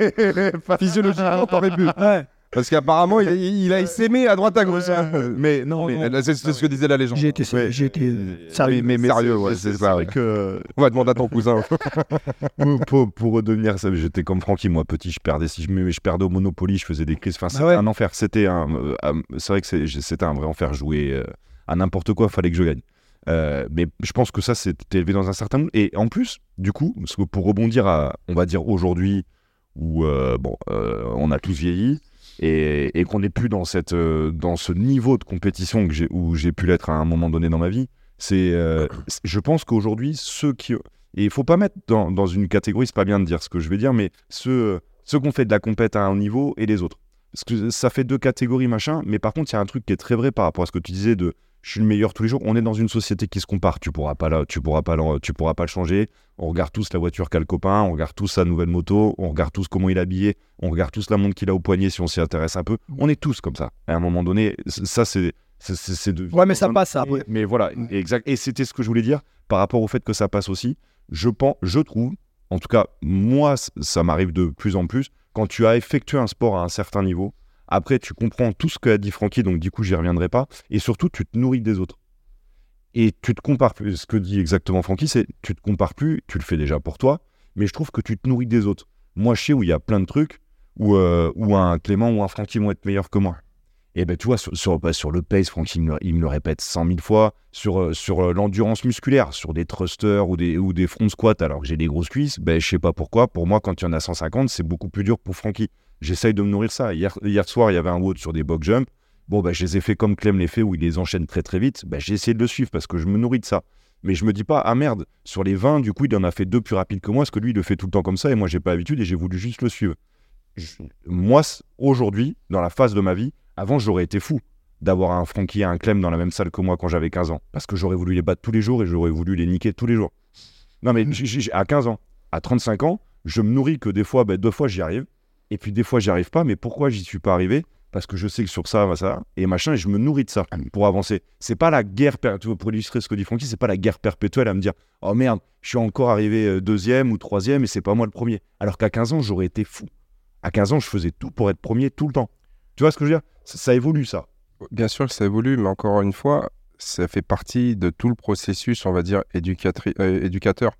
Physiologiquement, t'aurais pu. Ouais. Parce qu'apparemment, il, il a essaimé à droite à gauche. hein. mais non, Mais, non. C'est ce que disait la légende. J'ai été, Ouais. j'ai été Euh, sérieux. mais, mais Sérieux, c'est- ouais, c'est c'est c'est ça, vrai ouais. que On va demander à ton cousin. pour, pour, redevenir j'étais comme Francky, moi petit, je perdais, si je, je perdais au Monopoly, je faisais des crises. Enfin, c'était ouais. un enfer. C'était un, euh, euh, c'est vrai que c'était un vrai enfer. Jouer euh, à n'importe quoi, fallait que je gagne. Euh, mais je pense que ça, c'était élevé dans un certain monde. Et en plus, du coup, parce que pour rebondir à, on va dire aujourd'hui, où euh, bon, euh, on a tous vieilli et, et qu'on n'est plus dans cette, euh, dans ce niveau de compétition que où j'ai pu l'être à un moment donné dans ma vie. C'est, euh, c'est- je pense qu'aujourd'hui, ceux qui, et il faut pas mettre dans, dans une catégorie, c'est pas bien de dire ce que je vais dire, mais ceux, ceux qui ont fait de la compète à un niveau et les autres. Parce que ça fait deux catégories, machin, mais par contre, il y a un truc qui est très vrai par rapport à ce que tu disais de je suis le meilleur tous les jours. On est dans une société qui se compare. Tu pourras pas là, tu pourras pas tu pourras pas le changer. On regarde tous la voiture qu'a le copain, on regarde tous sa nouvelle moto, on regarde tous comment il est habillé, on regarde tous la montre qu'il a au poignet si on s'y intéresse un peu. On est tous comme ça. À un moment donné, ça c'est c'est- de Ouais, mais ça passe, ça, mais voilà, exact. Et c'était ce que je voulais dire par rapport au fait que ça passe aussi. Je pense, je trouve, en tout cas, moi, ça m'arrive de plus en plus, quand tu as effectué un sport à un certain niveau, après, tu comprends tout ce qu'a dit Francky, donc du coup, j'y reviendrai pas. Et surtout, tu te nourris des autres. Et tu te compares plus. Ce que dit exactement Francky, c'est tu te compares plus, tu le fais déjà pour toi, mais je trouve que tu te nourris des autres. Moi, je sais où il y a plein de trucs où, euh, où un Clément ou un Francky vont être meilleurs que moi. Et ben tu vois, sur, sur, bah, le pace, Francky il me, le- répète 100 000 fois. Sur, euh, sur euh, l'endurance musculaire, sur des thrusters ou des, ou des front squats, alors que j'ai des grosses cuisses, ben, je sais pas pourquoi. Pour moi, quand il y en a 150, c'est beaucoup plus dur pour Francky. J'essaye de me nourrir ça. Hier, hier soir, il y avait un WOD sur des box jump. Bon, ben, je les ai fait comme Clem les fait, où il les enchaîne très très vite. Ben, j'ai essayé de le suivre parce que je me nourris de ça. Mais je me dis pas, ah merde, sur les 20, du coup, il en a fait deux plus rapides que moi, parce que lui, il le fait tout le temps comme ça, et moi, j'ai pas l'habitude, et j'ai voulu juste le suivre. Moi, aujourd'hui, dans la phase de ma vie, avant, j'aurais été fou d'avoir un Francky et un Clem dans la même salle que moi quand j'avais 15 ans. Parce que j'aurais voulu les battre tous les jours et j'aurais voulu les niquer tous les jours. Non, mais à 15 ans, à 35 ans, je me nourris que des fois, ben, deux fois, j'y arrive. Et puis des fois, j'y arrive pas. Mais pourquoi j'y suis pas arrivé? Parce que je sais que sur ça, va ça, et machin, et je me nourris de ça pour avancer. C'est pas la guerre, pour illustrer ce que dit Francky, c'est pas la guerre perpétuelle à me dire Oh merde, je suis encore arrivé euh, deuxième ou troisième et c'est pas moi le premier. Alors qu'à 15 ans, j'aurais été fou. À 15 ans, je faisais tout pour être premier tout le temps. Tu vois ce que je veux dire? Ça, ça évolue, ça. Bien sûr que ça évolue, mais encore une fois, ça fait partie de tout le processus, on va dire, euh, éducateur.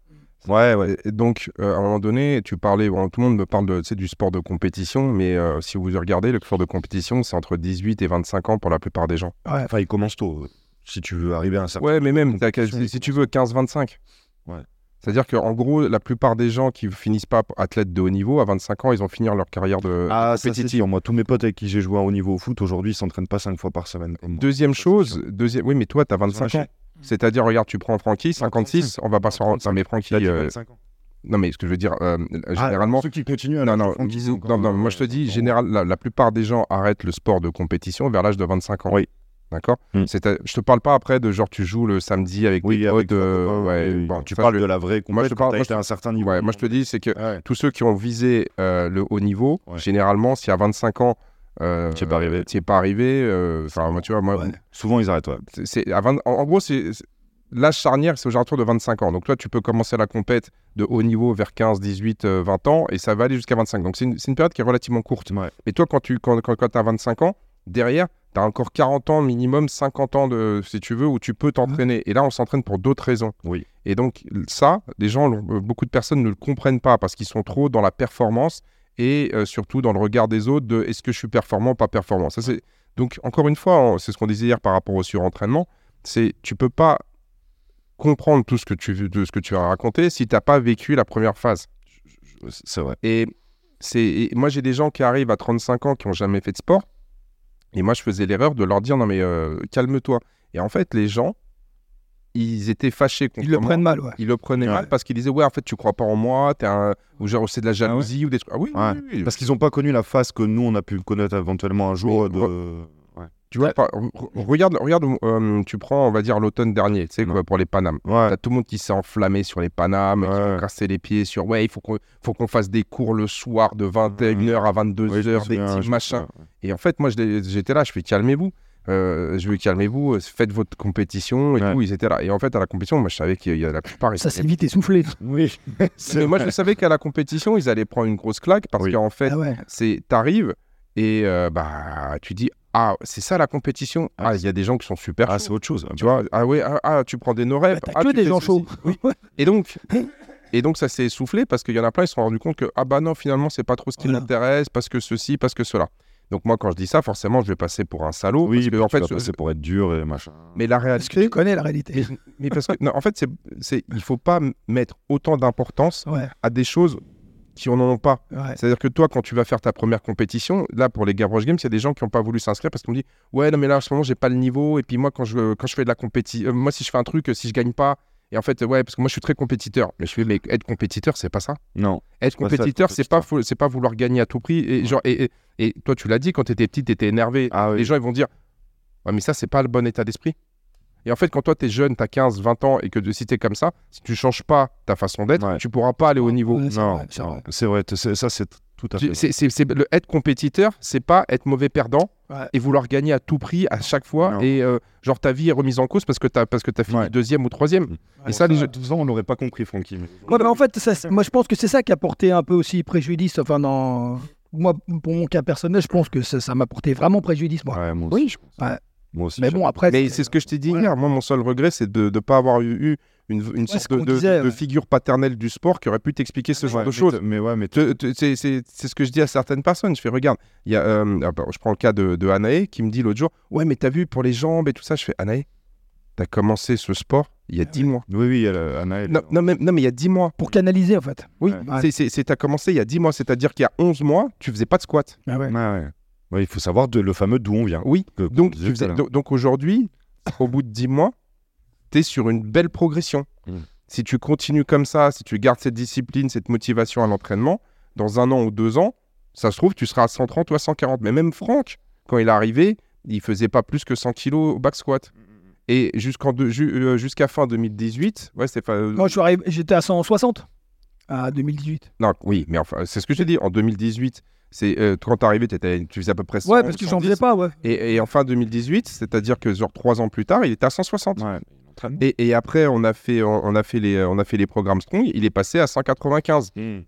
Ouais, ouais. Et donc, euh, à un moment donné, tu parlais, bon, tout le monde me parle de, du sport de compétition, mais euh, si vous regardez, le sport de compétition, c'est entre 18 et 25 ans pour la plupart des gens. Enfin, il commence tôt. euh, Si tu veux arriver à un certain. Ouais, mais même, compétition, si, si tu veux, 15-25. Ouais. C'est-à-dire qu'en gros, la plupart des gens qui finissent pas athlètes de haut niveau, à 25 ans, ils ont fini leur carrière de Ah, sûr. Moi, tous mes potes avec qui j'ai joué à haut niveau au foot, aujourd'hui, ils s'entraînent pas cinq fois par semaine. Deuxième chose, deuxième... oui, mais toi, tu as 25 ans. C'est-à-dire, regarde, tu prends Francky, 56, on va pas s'en rendre. Non, mais Francky, euh, 25 ans. non, mais ce que je veux dire, euh, Ah, généralement, ceux qui continuent à Non, non, c'est non, encore, non, euh, moi je te dis, encore- général, la, la plupart des gens arrêtent le sport de compétition vers l'âge de 25 ans. Oui. D'accord à- Je te parle pas après de genre tu joues le samedi avec Oui, des avec potes. euh, ouais, oui, oui. bon, tu ça, parles je- de la vraie Moi, je te parle- moi, un certain niveau. Ouais, moi je te dis, c'est que Ouais. tous ceux qui ont visé euh, le haut niveau, généralement, si à 25 ans, euh, es pas arrivé. es pas arrivé, euh, enfin, moi, tu vois, moi, Ouais. Souvent, ils arrêtent. ouais. c'est- c'est à 20 en, en gros, c'est l'âge charnière, c'est aux alentours de 25 ans. Donc toi, tu peux commencer la compète de haut niveau vers 15, 18, euh, 20 ans, et ça va aller jusqu'à 25. Donc c'est une, période qui est relativement courte. Ouais. Mais toi, quand tu quand, quand, as 25 ans, derrière, tu as encore 40 ans, minimum 50 ans, de, si tu veux, où tu peux t'entraîner. Et là, on s'entraîne pour d'autres raisons. Oui. Et donc, ça, les gens, beaucoup de personnes ne le comprennent pas parce qu'ils sont trop dans la performance et euh, surtout dans le regard des autres de est-ce que je suis performant, pas performant. Ça, c'est... Donc, encore une fois, c'est ce qu'on disait hier par rapport au surentraînement, c'est tu peux pas comprendre tout ce que tu, de ce que tu as raconté si tu n'as pas vécu la première phase. C'est vrai. Et, c'est, et moi, j'ai des gens qui arrivent à 35 ans qui n'ont jamais fait de sport. Et moi, je faisais l'erreur de leur dire non, mais euh, calme-toi. Et en fait, les gens, ils étaient fâchés contre Ils le moi. prennent mal, ouais. Ils le prenaient Ouais. mal parce qu'ils disaient ouais, en fait, tu crois pas en moi, t'es un... ou genre c'est de la jalousie ou des trucs. Ah oui, oui, Ouais. oui, oui. Parce qu'ils n'ont pas connu la phase que nous, on a pu connaître éventuellement un jour. Mais de... Ouais. Tu vois, par- regarde, regarde euh, tu prends, on va dire, l'automne dernier, tu sais, quoi, pour les Panames. Ouais. T'as tout le monde qui s'est enflammé sur les Panames, qui ont cassé les pieds sur ouais, il faut qu'on faut qu'on fasse des cours le soir de 21h à 22h, Oui, je me des souviens, petits machins. Et en fait, moi, j'étais là, je fais calmez-vous. Euh, je veux calmez-vous, euh, faites votre compétition et Ouais. tout. Ils étaient là. Et en fait, à la compétition, moi, je savais qu'il y a la plupart. Ça étaient- s'est vite essoufflé. Oui. Mais moi, je savais qu'à la compétition, ils allaient prendre une grosse claque parce Oui. qu'en fait, Ah ouais. c'est t'arrives et euh, bah tu dis ah c'est ça la compétition. Ah, Ah, il y a des gens qui sont super. Ah, c'est autre chose. tu vois ah ouais ah, ah, tu prends des no-reps. Bah, ah, que tu des gens chauds. Oui. Et donc et donc ça s'est essoufflé parce qu'il y en a plein ils se sont rendus compte que ah bah non finalement c'est pas trop ce qui Voilà. m'intéresse parce que ceci parce que cela. Donc moi quand je dis ça forcément je vais passer pour un salaud Oui, parce que en fait ce- passer pour être dur et machin. mais la Parce que réalité tu connais la réalité. mais, mais parce que non, en fait c'est c'est il faut pas mettre autant d'importance Ouais, à des choses qui en ont pas. ouais. C'est-à-dire que toi, quand tu vas faire ta première compétition, là, pour les Gavroche Games, il y a des gens qui n'ont pas voulu s'inscrire parce qu'on dit Ouais, non, mais là, en ce moment, j'ai pas le niveau. Et puis, moi, quand je, quand je fais de la compétition, moi, si je fais un truc, si je gagne pas, et en fait, ouais, parce que moi, je suis très compétiteur. Mais je fais Mais être compétiteur, c'est pas ça. Non. Être compétiteur, c'est pas, c'est pas vouloir gagner à tout prix. Et, genre, et, et, et toi, tu l'as dit, quand tu étais petit, tu étais énervé. Ah oui. Les gens, ils vont dire Ouais, mais ça, c'est pas le bon état d'esprit. Et en fait, quand toi, tu es jeune, tu as 15, 20 ans, et que de, si tu es comme ça, si tu changes pas ta façon d'être, Ouais. tu pourras pas aller au niveau. Ouais, Non, vrai, c'est vrai. Ça, c'est tout à fait. C'est- le être compétiteur, c'est pas être mauvais perdant Ouais. et vouloir gagner à tout prix à chaque fois Non. et euh, genre ta vie est remise en cause parce que t'as parce que t'as fini Ouais. deuxième ou troisième. Ouais. et ça, façon, on n'aurait pas compris, Francky. mais- Ouais, mais en fait, ça, moi je pense que c'est ça qui a porté un peu aussi préjudice. Enfin, dans... moi, pour mon cas personnel, je pense que ça ça m'a porté vraiment préjudice, moi. Ouais, moi Oui, aussi. je pense. ouais. Moi aussi. Mais bon, après. mais c'est ce que je t'ai dit hier. Moi, mon seul regret, c'est de ne pas avoir eu, eu une, sorte de, figure paternelle du sport qui aurait pu t'expliquer ce genre Ouais, de choses. Mais ouais, mais C'est c'est- c'est ce que je dis à certaines personnes. Je fais, regarde, il y a, euh, ah bah, je prends le cas de, de Anaé qui me dit l'autre jour, ouais, mais t'as vu pour les jambes et tout ça. Je fais, Anaé, t'as commencé ce sport il y a 10 mois. Oui, oui, elle, euh, elle- Non, non, mais, non, mais il y a 10 mois. Pour canaliser, en fait. Oui, c'est- t'as commencé il y a 10 mois, c'est-à-dire qu'il y a 11 mois, tu faisais pas de squat. Ah ouais. Ouais, ouais. Ouais, il faut savoir de, le fameux d'où on vient. Oui, Que- donc, faisais- donc, donc aujourd'hui, au bout de 10 mois, tu es sur une belle progression. Mm. Si tu continues comme ça, si tu gardes cette discipline, cette motivation à l'entraînement, dans un an ou deux ans, ça se trouve, tu seras à 130 ou à 140. Mais même Franck, quand il est arrivé, il faisait pas plus que 100 kilos au back squat. Et jusqu'en deux- ju- euh, jusqu'à fin 2018, ouais, c'est pas. Moi, je suis arrivé, j'étais à 160 à 2018. Non, oui, mais enfin, c'est ce que j'ai dit. En 2018, c'est euh, quand t'es arrivé, tu faisais à peu près 100, Ouais, parce que j'en 110. faisais pas, ouais. Et, et en fin 2018, c'est-à-dire que genre trois ans plus tard, il était à 160. Ouais, l'entraînement. Et, et après, on a, fait, on, on a fait les, on a fait les programmes Strong, il est passé à 195. Mm.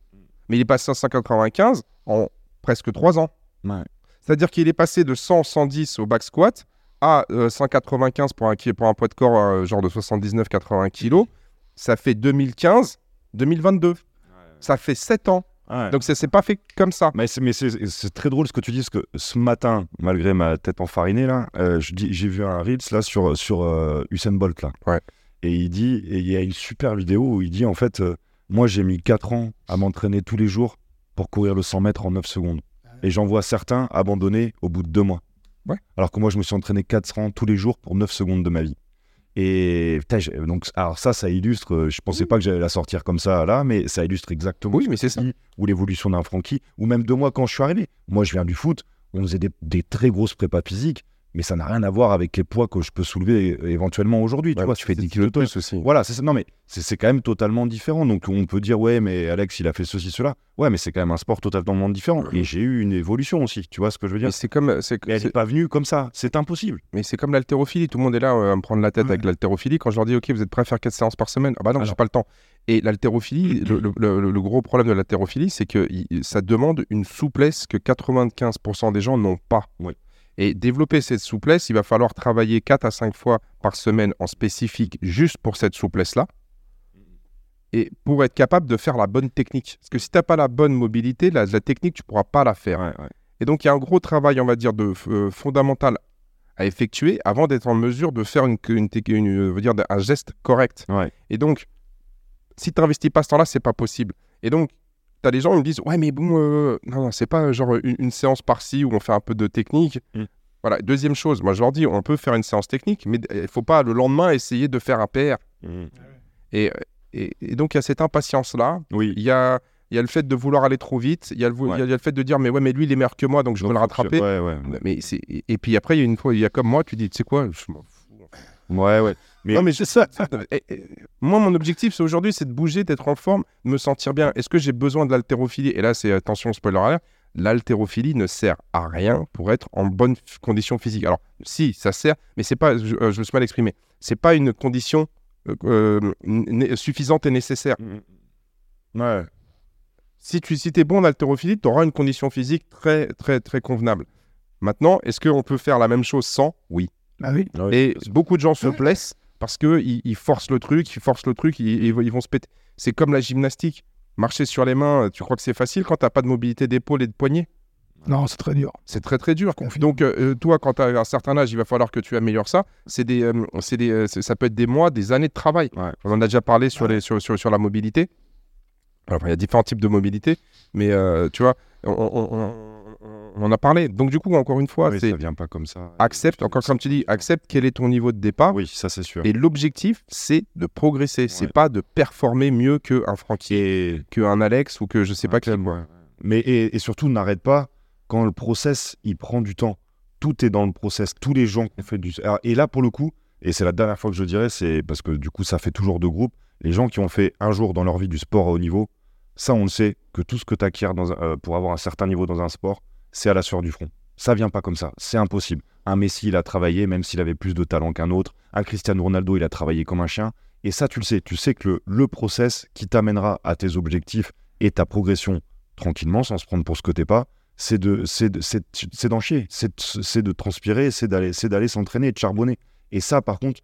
Mais il est passé à 195 en presque trois ans. Ouais. C'est-à-dire qu'il est passé de 100, 110 au back squat à euh, 195 pour un, pour un poids de corps euh, genre de 79-80 kilos. Ça fait 2015, 2022. Ça fait 7 ans. Ouais. Donc ça s'est pas fait comme ça. Mais c'est c'est- c'est très drôle ce que tu dis, parce que ce matin, malgré ma tête enfarinée, là, euh, j'ai vu un Reels là, sur, sur euh, Usain Bolt. Là. Ouais. Et il dit, et il y a une super vidéo où il dit en fait, euh, moi j'ai mis 4 ans à m'entraîner tous les jours pour courir le 100 mètres en 9 secondes. Et j'en vois certains abandonner au bout de 2 mois. Ouais. Alors que moi je me suis entraîné 4 ans tous les jours pour 9 secondes de ma vie. Et putain, donc, alors ça, ça illustre, euh, je pensais pas que j'allais la sortir comme ça là, mais ça illustre exactement Oui, mais c'est ça. ou l'évolution d'un Francky, ou même de moi quand je suis arrivé. Moi, je viens du foot, on faisait des, des très grosses prépas physiques, mais ça n'a rien à voir avec les poids que je peux soulever éventuellement aujourd'hui. tu vois, tu fais c'est- 10 c'est kilos de plus aussi. Voilà, c'est ça. Non, mais c'est quand même totalement différent. Donc, on peut dire, ouais, mais Alex, il a fait ceci, cela. Ouais, mais c'est quand même un sport totalement différent. Et j'ai eu une évolution aussi. Tu vois ce que je veux dire? Mais c'est comme, c'est, Mais elle n'est pas venue comme ça. C'est impossible. mais c'est comme l'haltérophilie. Tout le monde est là euh, à me prendre la tête Ouais. avec l'haltérophilie. Quand je leur dis, OK, vous êtes prêts à faire 4 séances par semaine? Ah bah non, j'ai pas le temps. Et l'haltérophilie, le, le- le- le gros problème de l'haltérophilie, c'est que ça demande une souplesse que 95% des gens n'ont pas. Oui. Et développer cette souplesse, il va falloir travailler 4 à 5 fois par semaine en spécifique juste pour cette souplesse-là. Et pour être capable de faire la bonne technique. Parce que si tu n'as pas la bonne mobilité, la, la technique, tu pourras pas la faire. Et donc, il y a un gros travail, on va dire, de euh, fondamental à effectuer avant d'être en mesure de faire une, une, une- veut dire, un geste correct. Ouais. Et donc, si tu n'investis pas ce temps-là, c'est pas possible. Et donc, tu as des gens qui me disent Ouais, mais bon, euh, non, non, c'est pas genre une, une séance par-ci où on fait un peu de technique. Mm. Voilà. Deuxième chose, moi je leur dis On peut faire une séance technique, mais il faut pas le lendemain essayer de faire un PR. Et, et, et donc, il y a cette impatience-là. Oui. Il y a, il y a le fait de vouloir aller trop vite. Il y, a le, Ouais. y a le fait de dire Mais ouais, mais lui, il est meilleur que moi, donc je peux le rattraper. Ouais, ouais. Mais. Et et puis après, il y a une fois, il y a comme moi, tu dis, tu sais quoi, je m'en. Ouais, ouais. Mais- Non, mais c'est ça. Et- et- moi, mon objectif, c'est aujourd'hui, c'est de bouger, d'être en forme, de me sentir bien. Est-ce que j'ai besoin de l'haltérophilie? Et là, c'est attention, spoiler alert, l'haltérophilie ne sert à rien pour être en bonne condition physique. Alors, si, ça sert, mais c'est pas, je, euh, je me suis mal exprimé, c'est pas une condition euh, euh, suffisante et nécessaire. Ouais. Si tu si es bon en haltérophilie, tu auras une condition physique très, très, très convenable. Maintenant, est-ce qu'on peut faire la même chose sans? Oui. Bah oui. Et beaucoup de gens se blessent parce qu'ils ils forcent le truc, ils forcent le truc, ils, vont se péter. C'est comme la gymnastique. Marcher sur les mains, tu crois que c'est facile quand t'as pas de mobilité d'épaule et de poignet? Non, c'est très dur. C'est très très dur. Donc euh, toi, quand tu as un certain âge, il va falloir que tu améliores ça. C'est des, euh, c'est des, euh, ça peut être des mois, des années de travail. Ouais. On en a déjà parlé sur, les, sur, sur, sur la mobilité. Alors, il y a différents types de mobilité, mais euh, tu vois, on, on- on- on en a parlé. Donc du coup, encore une fois, Oui, c'est ça vient pas comme ça. accepte, encore comme tu dis, accepte quel est ton niveau de départ. Oui, ça c'est sûr. Et l'objectif, c'est de progresser. C'est Ouais. pas de performer mieux qu'un Francky, Et qu'un Alex ou que je sais pas qui. Ouais, ouais. Mais et, et surtout, n'arrête pas quand le process, il prend du temps. Tout est dans le process. Tous les gens qui ont fait du. Alors, et là, pour le coup, et c'est la dernière fois que je dirais, c'est parce que du coup, ça fait toujours deux groupes. Les gens qui ont fait un jour dans leur vie du sport à haut niveau, ça, on le sait, que tout ce que tu acquiers dans euh, pour avoir un certain niveau dans un sport, c'est à la sueur du front. Ça vient pas comme ça. C'est impossible. Un Messi, il a travaillé, même s'il avait plus de talent qu'un autre. Un Cristiano Ronaldo, il a travaillé comme un chien. Et ça, tu le sais. Tu sais que le, process qui t'amènera à tes objectifs et ta progression tranquillement, sans se prendre pour ce que t'es pas, c'est de, c'est de- c'est c'est d'en chier, c'est de, transpirer, c'est d'aller, c'est d'aller s'entraîner de charbonner. Et ça, par contre,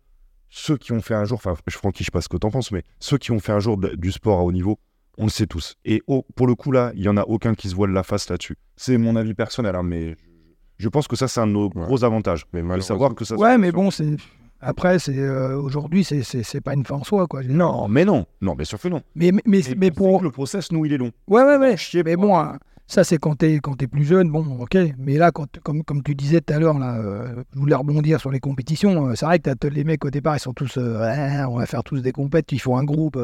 ceux qui ont fait un jour, enfin, je sais pas ce que t'en penses, mais ceux qui ont fait un jour du sport à haut niveau, on le sait tous. Et au- pour le coup, là, il y en a aucun qui se voile la face là-dessus. C'est mon avis personnel, hein, mais je, pense que ça, c'est un de nos Ouais. gros avantages. Mais De savoir que ça. Ouais, mais bon, c'est. Après, c'est euh, aujourd'hui, c'est c'est c'est pas une fin en soi, quoi. Non, mais non, non, bien sûr que non. Mais mais, mais, mais sait pour. que le process, nous, il est long. Ouais, ouais, ouais. Chier Mais bon, hein, ça c'est quand t'es quand t'es plus jeune, bon, ok. Mais là, quand, comme comme tu disais tout à l'heure, là, euh, je voulais rebondir sur les compétitions. euh, c'est vrai que t'as- les mecs au départ, ils sont tous, euh, on va faire tous des compètes. Ils font un groupe.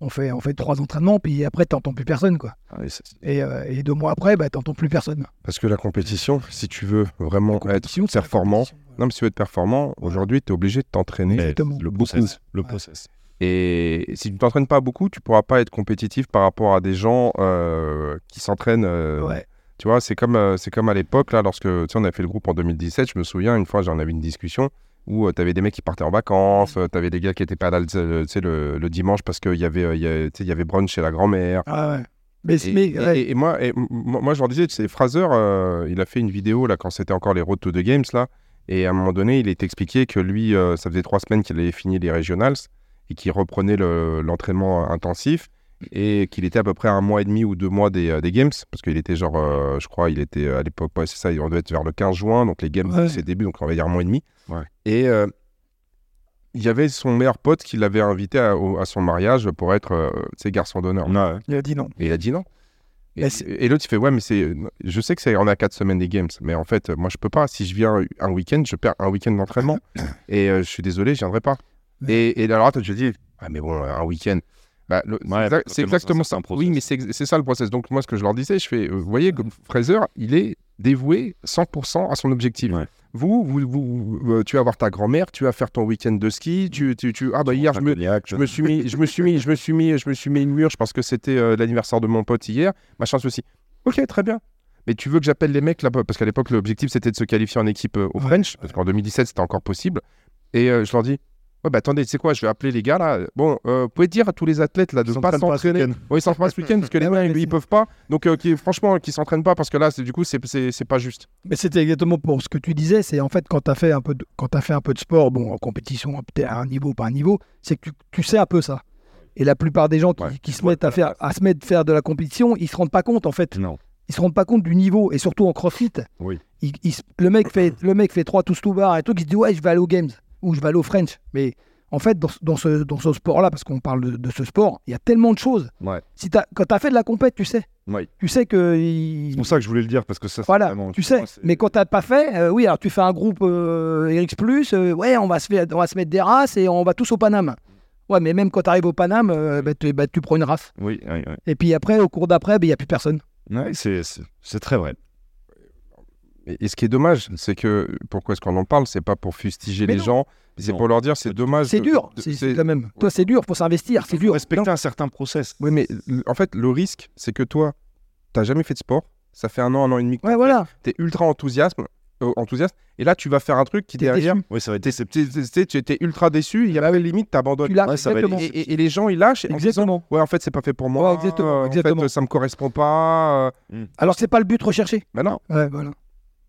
On fait on fait trois entraînements, puis après t'entends plus personne, quoi. Ah, et euh, et deux mois après, bah t'entends plus personne. Parce que la compétition, si tu veux vraiment être performant, non, mais si tu veux être performant, aujourd'hui, tu es obligé de t'entraîner. Le Beaucoup. process. Le Ouais. process. Et si tu t'entraînes pas beaucoup, tu pourras pas être compétitif par rapport à des gens euh, qui s'entraînent. euh, Ouais. Tu vois, c'est comme, euh, c'est comme à l'époque, là, lorsque on a fait le groupe en 2017, je me souviens, une fois, j'en avais une discussion où tu avais des mecs qui partaient en vacances, tu avais des gars qui étaient pas là le, le, le dimanche parce qu'il y, avait, euh, il y, avait brunch chez la grand-mère. Ah ouais. Mais, Et, mais et- ouais. et- et moi, et moi, je leur disais, tu sais, Fraser, euh, il a fait une vidéo là quand c'était encore les Road to the Games là, et à un moment donné, il est expliqué que lui, euh, ça faisait trois semaines qu'il avait fini les regionals et qu'il reprenait le- l'entraînement intensif et qu'il était à peu près à un mois et demi ou deux mois des, euh, des Games parce qu'il était genre, euh, je crois, il était à l'époque, ouais, c'est ça, on devait être vers le 15 juin, donc les Games Ouais. c'est début, donc on va dire un mois et demi. Ouais. Et euh, il y avait son meilleur pote qui l'avait invité à, au- à son mariage pour être euh, ses garçons d'honneur. Ouais. Il a dit non. Et il a dit non. Et, c'est- et l'autre, il fait Ouais, mais c'est. Je sais que c'est on a quatre semaines des games, mais en fait, moi, je peux pas. Si je viens un week-end, je perds un week-end d'entraînement. et euh, je suis désolé, je viendrai pas. Ouais. Et, et alors, toi, je dis Ah, mais bon, un week-end. Bah, Ouais, parce c'est exactement ça. Oui, mais c'est ça le process. Donc, moi, ce que je leur disais, je fais euh, Vous voyez, comme Fraser, il est dévoué 100% à son objectif. Ouais. Vous, vous, vous- vous- euh, tu vas voir ta grand-mère, tu vas faire ton week-end de ski, tu, tu, tu- ah bah hier je me, je me suis mis, je me suis mis, je me suis mis, je me suis mis une mûre. Je pense que c'était euh, l'anniversaire de mon pote hier. Machin ceci. Ok, très bien. Mais tu veux que j'appelle les mecs là Parce qu'à l'époque, l'objectif c'était de se qualifier en équipe euh, au. French. Parce qu'en 2017, c'était encore possible. Et euh, je leur dis Ouais, bah attendez, tu sais quoi Je vais appeler les gars là. Bon, euh, vous pouvez dire à tous les athlètes là de Ils pas s'entraîner. Oui, ils s'entraînent pas ce week-end parce que les Ah mecs, ils c'est- peuvent pas. Donc, euh, qui, franchement, qu'ils s'entraînent pas parce que là, c'est du coup, c'est- c'est c'est pas juste. Mais c'était exactement pour ce que tu disais. C'est en fait quand tu as fait un peu de, quand as fait un peu de sport, bon, en compétition, peut-être à un niveau, pas un niveau, c'est que tu, tu sais un peu ça. Et la plupart des gens qui, Ouais. qui se mettent à faire à se mettre faire de la compétition, ils se rendent pas compte en fait. Non. Ils se rendent pas compte du niveau et surtout en CrossFit. Oui. il- il se- le mec fait le mec fait trois tous tout bar et tout, il se dit ouais je vais aller aux games ou je vais aller au French. Mais en fait dans, ce- dans ce dans ce sport là, parce qu'on parle de, de ce sport, il y a tellement de choses. Ouais. Si t'as- quand tu as fait de la compète, tu sais. Oui. Tu sais que il- C'est pour ça que je voulais le dire parce que ça. c'est voilà, vraiment- tu sais. Mais quand t'as pas fait, euh, oui, alors tu fais un groupe euh, RX+, euh, ouais, on va, se faire, on va se mettre des races et on va tous au Paname. Ouais, mais même quand tu arrives au Paname, bah, tu, bah, tu prends une race. Oui, oui, oui. Et puis après, au cours d'après, il n'y a plus personne. Ouais, c'est très vrai. Et, ce qui est dommage, c'est que pourquoi est-ce qu'on en parle? C'est pas pour fustiger Mais les non. gens, c'est pour leur dire c'est dommage. C'est dur, c'est quand même. Toi, c'est dur, faut s'investir, c'est dur. respecter un certain process. Oui, mais en fait, le risque, c'est que toi, t'as jamais fait de sport. Ça fait un an, un an et demi que Ouais, voilà. t'es ultra enthousiaste, euh, enthousiaste. Et là, tu vas faire un truc qui derrière, Oui, ça va être tu étais ultra déçu. Il y a pas limite, t'abandonnes. Tu Ouais, ça va être- exactement. Et, et- et les gens, ils lâchent. en disant, Exactement. ouais, en fait, c'est pas fait pour moi. Ouais, exactement, euh, en exactement. fait, ça me correspond pas. euh. Alors c'est pas le but recherché. Mais non, Ouais, voilà.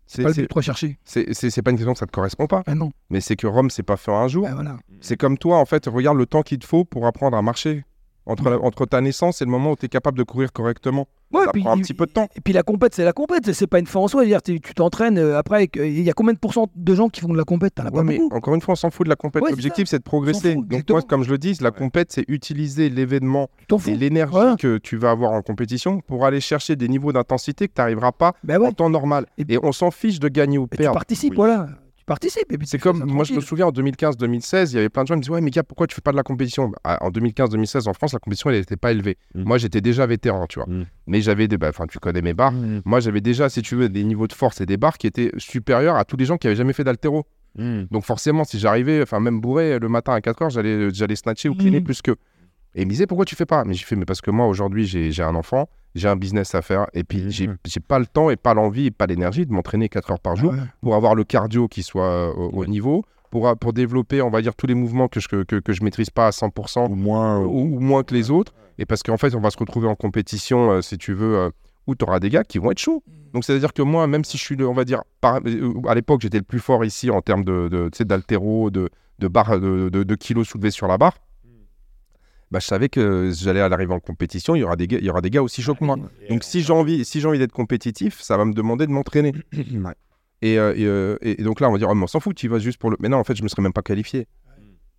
C'est pas le but recherché. c'est- pas une question que ça te correspond pas. Ah non. Mais c'est que Rome, c'est pas fait en un jour. Ouais, voilà. C'est comme toi, en fait, regarde le temps qu'il te faut pour apprendre à marcher. Entre, la- entre ta naissance et le moment où tu es capable de courir correctement. Ouais, ça puis- prend un petit peu de temps. Et puis la compète, c'est la compète, c'est pas une fin en soi. C'est-à-dire, tu t'entraînes euh, après. Il y a combien de pourcents de gens qui font de la compète? Ouais, pas mais encore une fois, on s'en fout de la compète. Ouais, L'objectif, c'est de progresser. fout, Donc, moi, comme je le dis, la compète, c'est utiliser l'événement et l'énergie que tu vas avoir en compétition pour aller chercher des niveaux d'intensité que tu n'arriveras pas Ben ouais. en temps normal. Et- Et, on s'en fiche de gagner ou Et tu perdre. participes, Oui. voilà. Tu participes. Et puis C'est comme, moi je me souviens en 2015-2016, il y avait plein de gens qui me disaient Ouais, mais gars, pourquoi tu fais pas de la compétition? Bah, En 2015-2016, en France, la compétition, elle n'était pas élevée. Mm. Moi, j'étais déjà vétéran, tu vois. Mm. Mais j'avais des. bah, Enfin, tu connais mes barres. Mmh. Moi, j'avais déjà, si tu veux, des niveaux de force et des barres qui étaient supérieurs à tous les gens qui avaient jamais fait d'altéro. Mmh. Donc, forcément, si j'arrivais, enfin, même bourré le matin à 4 heures, j'allais, j'allais snatcher ou cleaner Mm. plus que. Et il me disait Pourquoi tu fais pas? Mais j'ai fait Mais parce que moi, aujourd'hui, j'ai, j'ai un enfant, j'ai un business à faire, et puis Mhm. j'ai, j'ai pas le temps et pas l'envie et pas l'énergie de m'entraîner 4 heures par jour Ouais. pour avoir le cardio qui soit euh, au, au Ouais. niveau, pour, pour développer, on va dire, tous les mouvements que je, que, que, que je maîtrise pas à 100% Au moins. euh, ou, ou moins que les autres. Et parce qu'en fait, on va se retrouver en compétition, euh, si tu veux, euh, où tu auras des gars qui vont être chauds. Donc, c'est-à-dire que moi, même si je suis, le- on va dire, par- euh, à l'époque, j'étais le plus fort ici en termes de, de, tu sais, d'altéro, de, de, barre, de, de- de kilos soulevés sur la barre. Bah, je savais que j'allais à l'arrivée en compétition, il y aura des gars, il y aura des gars aussi chauds que moi. Donc si j'ai envie, si j'ai envie d'être compétitif, ça va me demander de m'entraîner. Ouais. Et, euh, et, euh, et- donc là, on va dire, oh, mais on s'en fout, tu vas juste pour le. Mais non, en fait, je me serais même pas qualifié.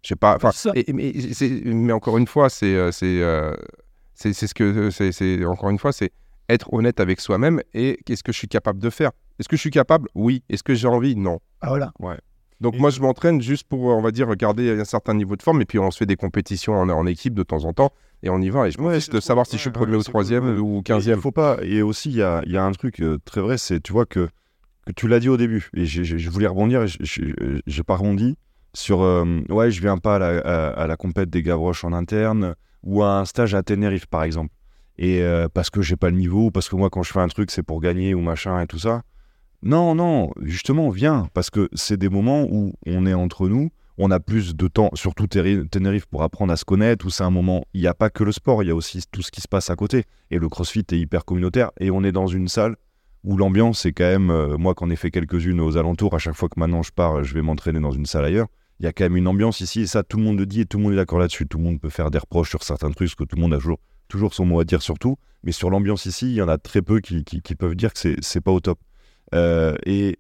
Je sais pas. Et- mais, encore une fois, c'est euh, c'est c'est ce que c'est encore une fois, c'est être honnête avec soi-même et qu'est-ce que je suis capable de faire. Est-ce que je suis capable? Oui. Est-ce que j'ai envie? Non. Ah, voilà. Donc Et- moi, je m'entraîne juste pour, on va dire, garder un certain niveau de forme et puis on se fait des compétitions en, en équipe de temps en temps et on y va. Et je Ouais, c'est de savoir si ouais, je suis ouais, premier ou troisième cool, ou Il quinzième. faut pas. Et aussi, il y a, il y a un truc euh, très vrai, c'est, tu vois, que, que tu l'as dit au début, et je voulais rebondir, et je- je- j'ai pas rebondi sur. euh, ouais, je viens pas à la, à, à la compète des Gavroches en interne, ou à un stage à Tenerife, par exemple. Et euh, parce que j'ai pas le niveau, parce que moi, quand je fais un truc, c'est pour gagner, ou machin, et tout ça. Non, non, justement, viens, parce que c'est des moments où on est entre nous, on a plus de temps, surtout Tenerife, pour apprendre à se connaître, où c'est un moment, il n'y a pas que le sport, il y a aussi tout ce qui se passe à côté. Et le crossfit est hyper communautaire, et on est dans une salle où l'ambiance est quand même, euh, moi qu'en ai fait quelques-unes aux alentours, à chaque fois que maintenant je pars, je vais m'entraîner dans une salle ailleurs, il y a quand même une ambiance ici, et ça tout le monde le dit, et tout le monde est d'accord là-dessus. Tout le monde peut faire des reproches sur certains trucs, parce que tout le monde a toujours, son mot à dire sur tout, mais sur l'ambiance ici, il y en a très peu qui, qui- peuvent dire que c'est pas au top. Euh, et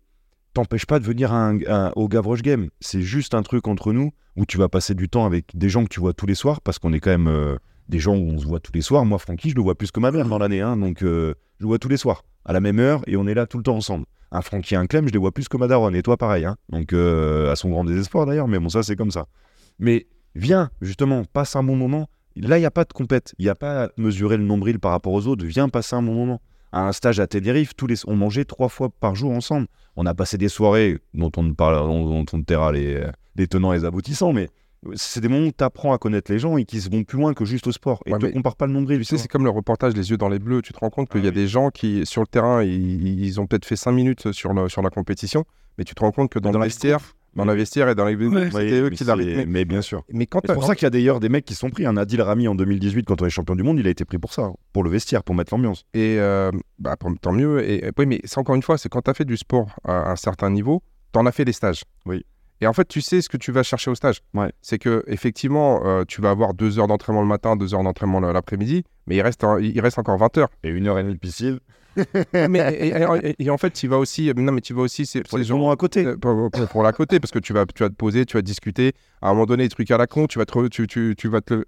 t'empêche pas de venir un- au Gavroche Game. C'est juste un truc entre nous où tu vas passer du temps avec des gens que tu vois tous les soirs parce qu'on est quand même euh, des gens où on se voit tous les soirs. Moi, Francky, je le vois plus que ma mère dans l'année, hein, donc euh, je le vois tous les soirs à la même heure et on est là tout le temps ensemble. Un Francky et un Clem, je les vois plus que ma daronne et toi pareil. Hein. Donc à son grand désespoir d'ailleurs, mais bon, ça c'est comme ça. Mais viens, justement, passe un bon moment. Là, il n'y a pas de compète. Il n'y a pas à mesurer le nombril par rapport aux autres. Viens passer un bon moment. À un stage à Tenerife, tous les... on mangeait trois fois par jour ensemble. On a passé des soirées dont on ne parle, dont, on taira les, les tenants et les aboutissants, mais c'est des moments où tu apprends à connaître les gens et qui se vont plus loin que juste au sport. Et Ouais, te compare pas le nombril. Tu sais, c'est comme le reportage Les yeux dans les bleus. Tu te rends compte qu'il Ah y a oui. des gens qui, sur le terrain, ils, ils ont peut-être fait 5 minutes sur, le- sur la compétition, mais tu te rends compte que dans, Dans le vestiaire, dans la vestiaire et dans les Ouais. c'était eux qui mais, l'arrêtaient. mais bien sûr. Mais quand C'est pour ça qu'il y a d'ailleurs des mecs qui sont pris. Un Adil Rami en 2018, quand on est champion du monde, il a été pris pour ça, hein, pour le vestiaire, pour mettre l'ambiance. Et euh, bah, pour- tant mieux. Et, et- oui, mais c'est encore une fois, c'est quand tu as fait du sport à un certain niveau, tu en as fait des stages. Oui. Et en fait, tu sais ce que tu vas chercher au stage. Ouais. C'est que effectivement, euh, tu vas avoir deux heures d'entraînement le matin, deux heures d'entraînement l'après-midi, mais il reste, un- il reste encore 20 heures. Et une heure et demie de piscine. mais, et, et- et- et en fait, tu vas aussi. Non, mais tu vas aussi. C'est Pour les gens à côté. euh, pour, pour- pour la côté, parce que tu vas, tu vas te poser, tu vas discuter. À un moment donné, des trucs à la con, tu vas te, tu, tu vas te.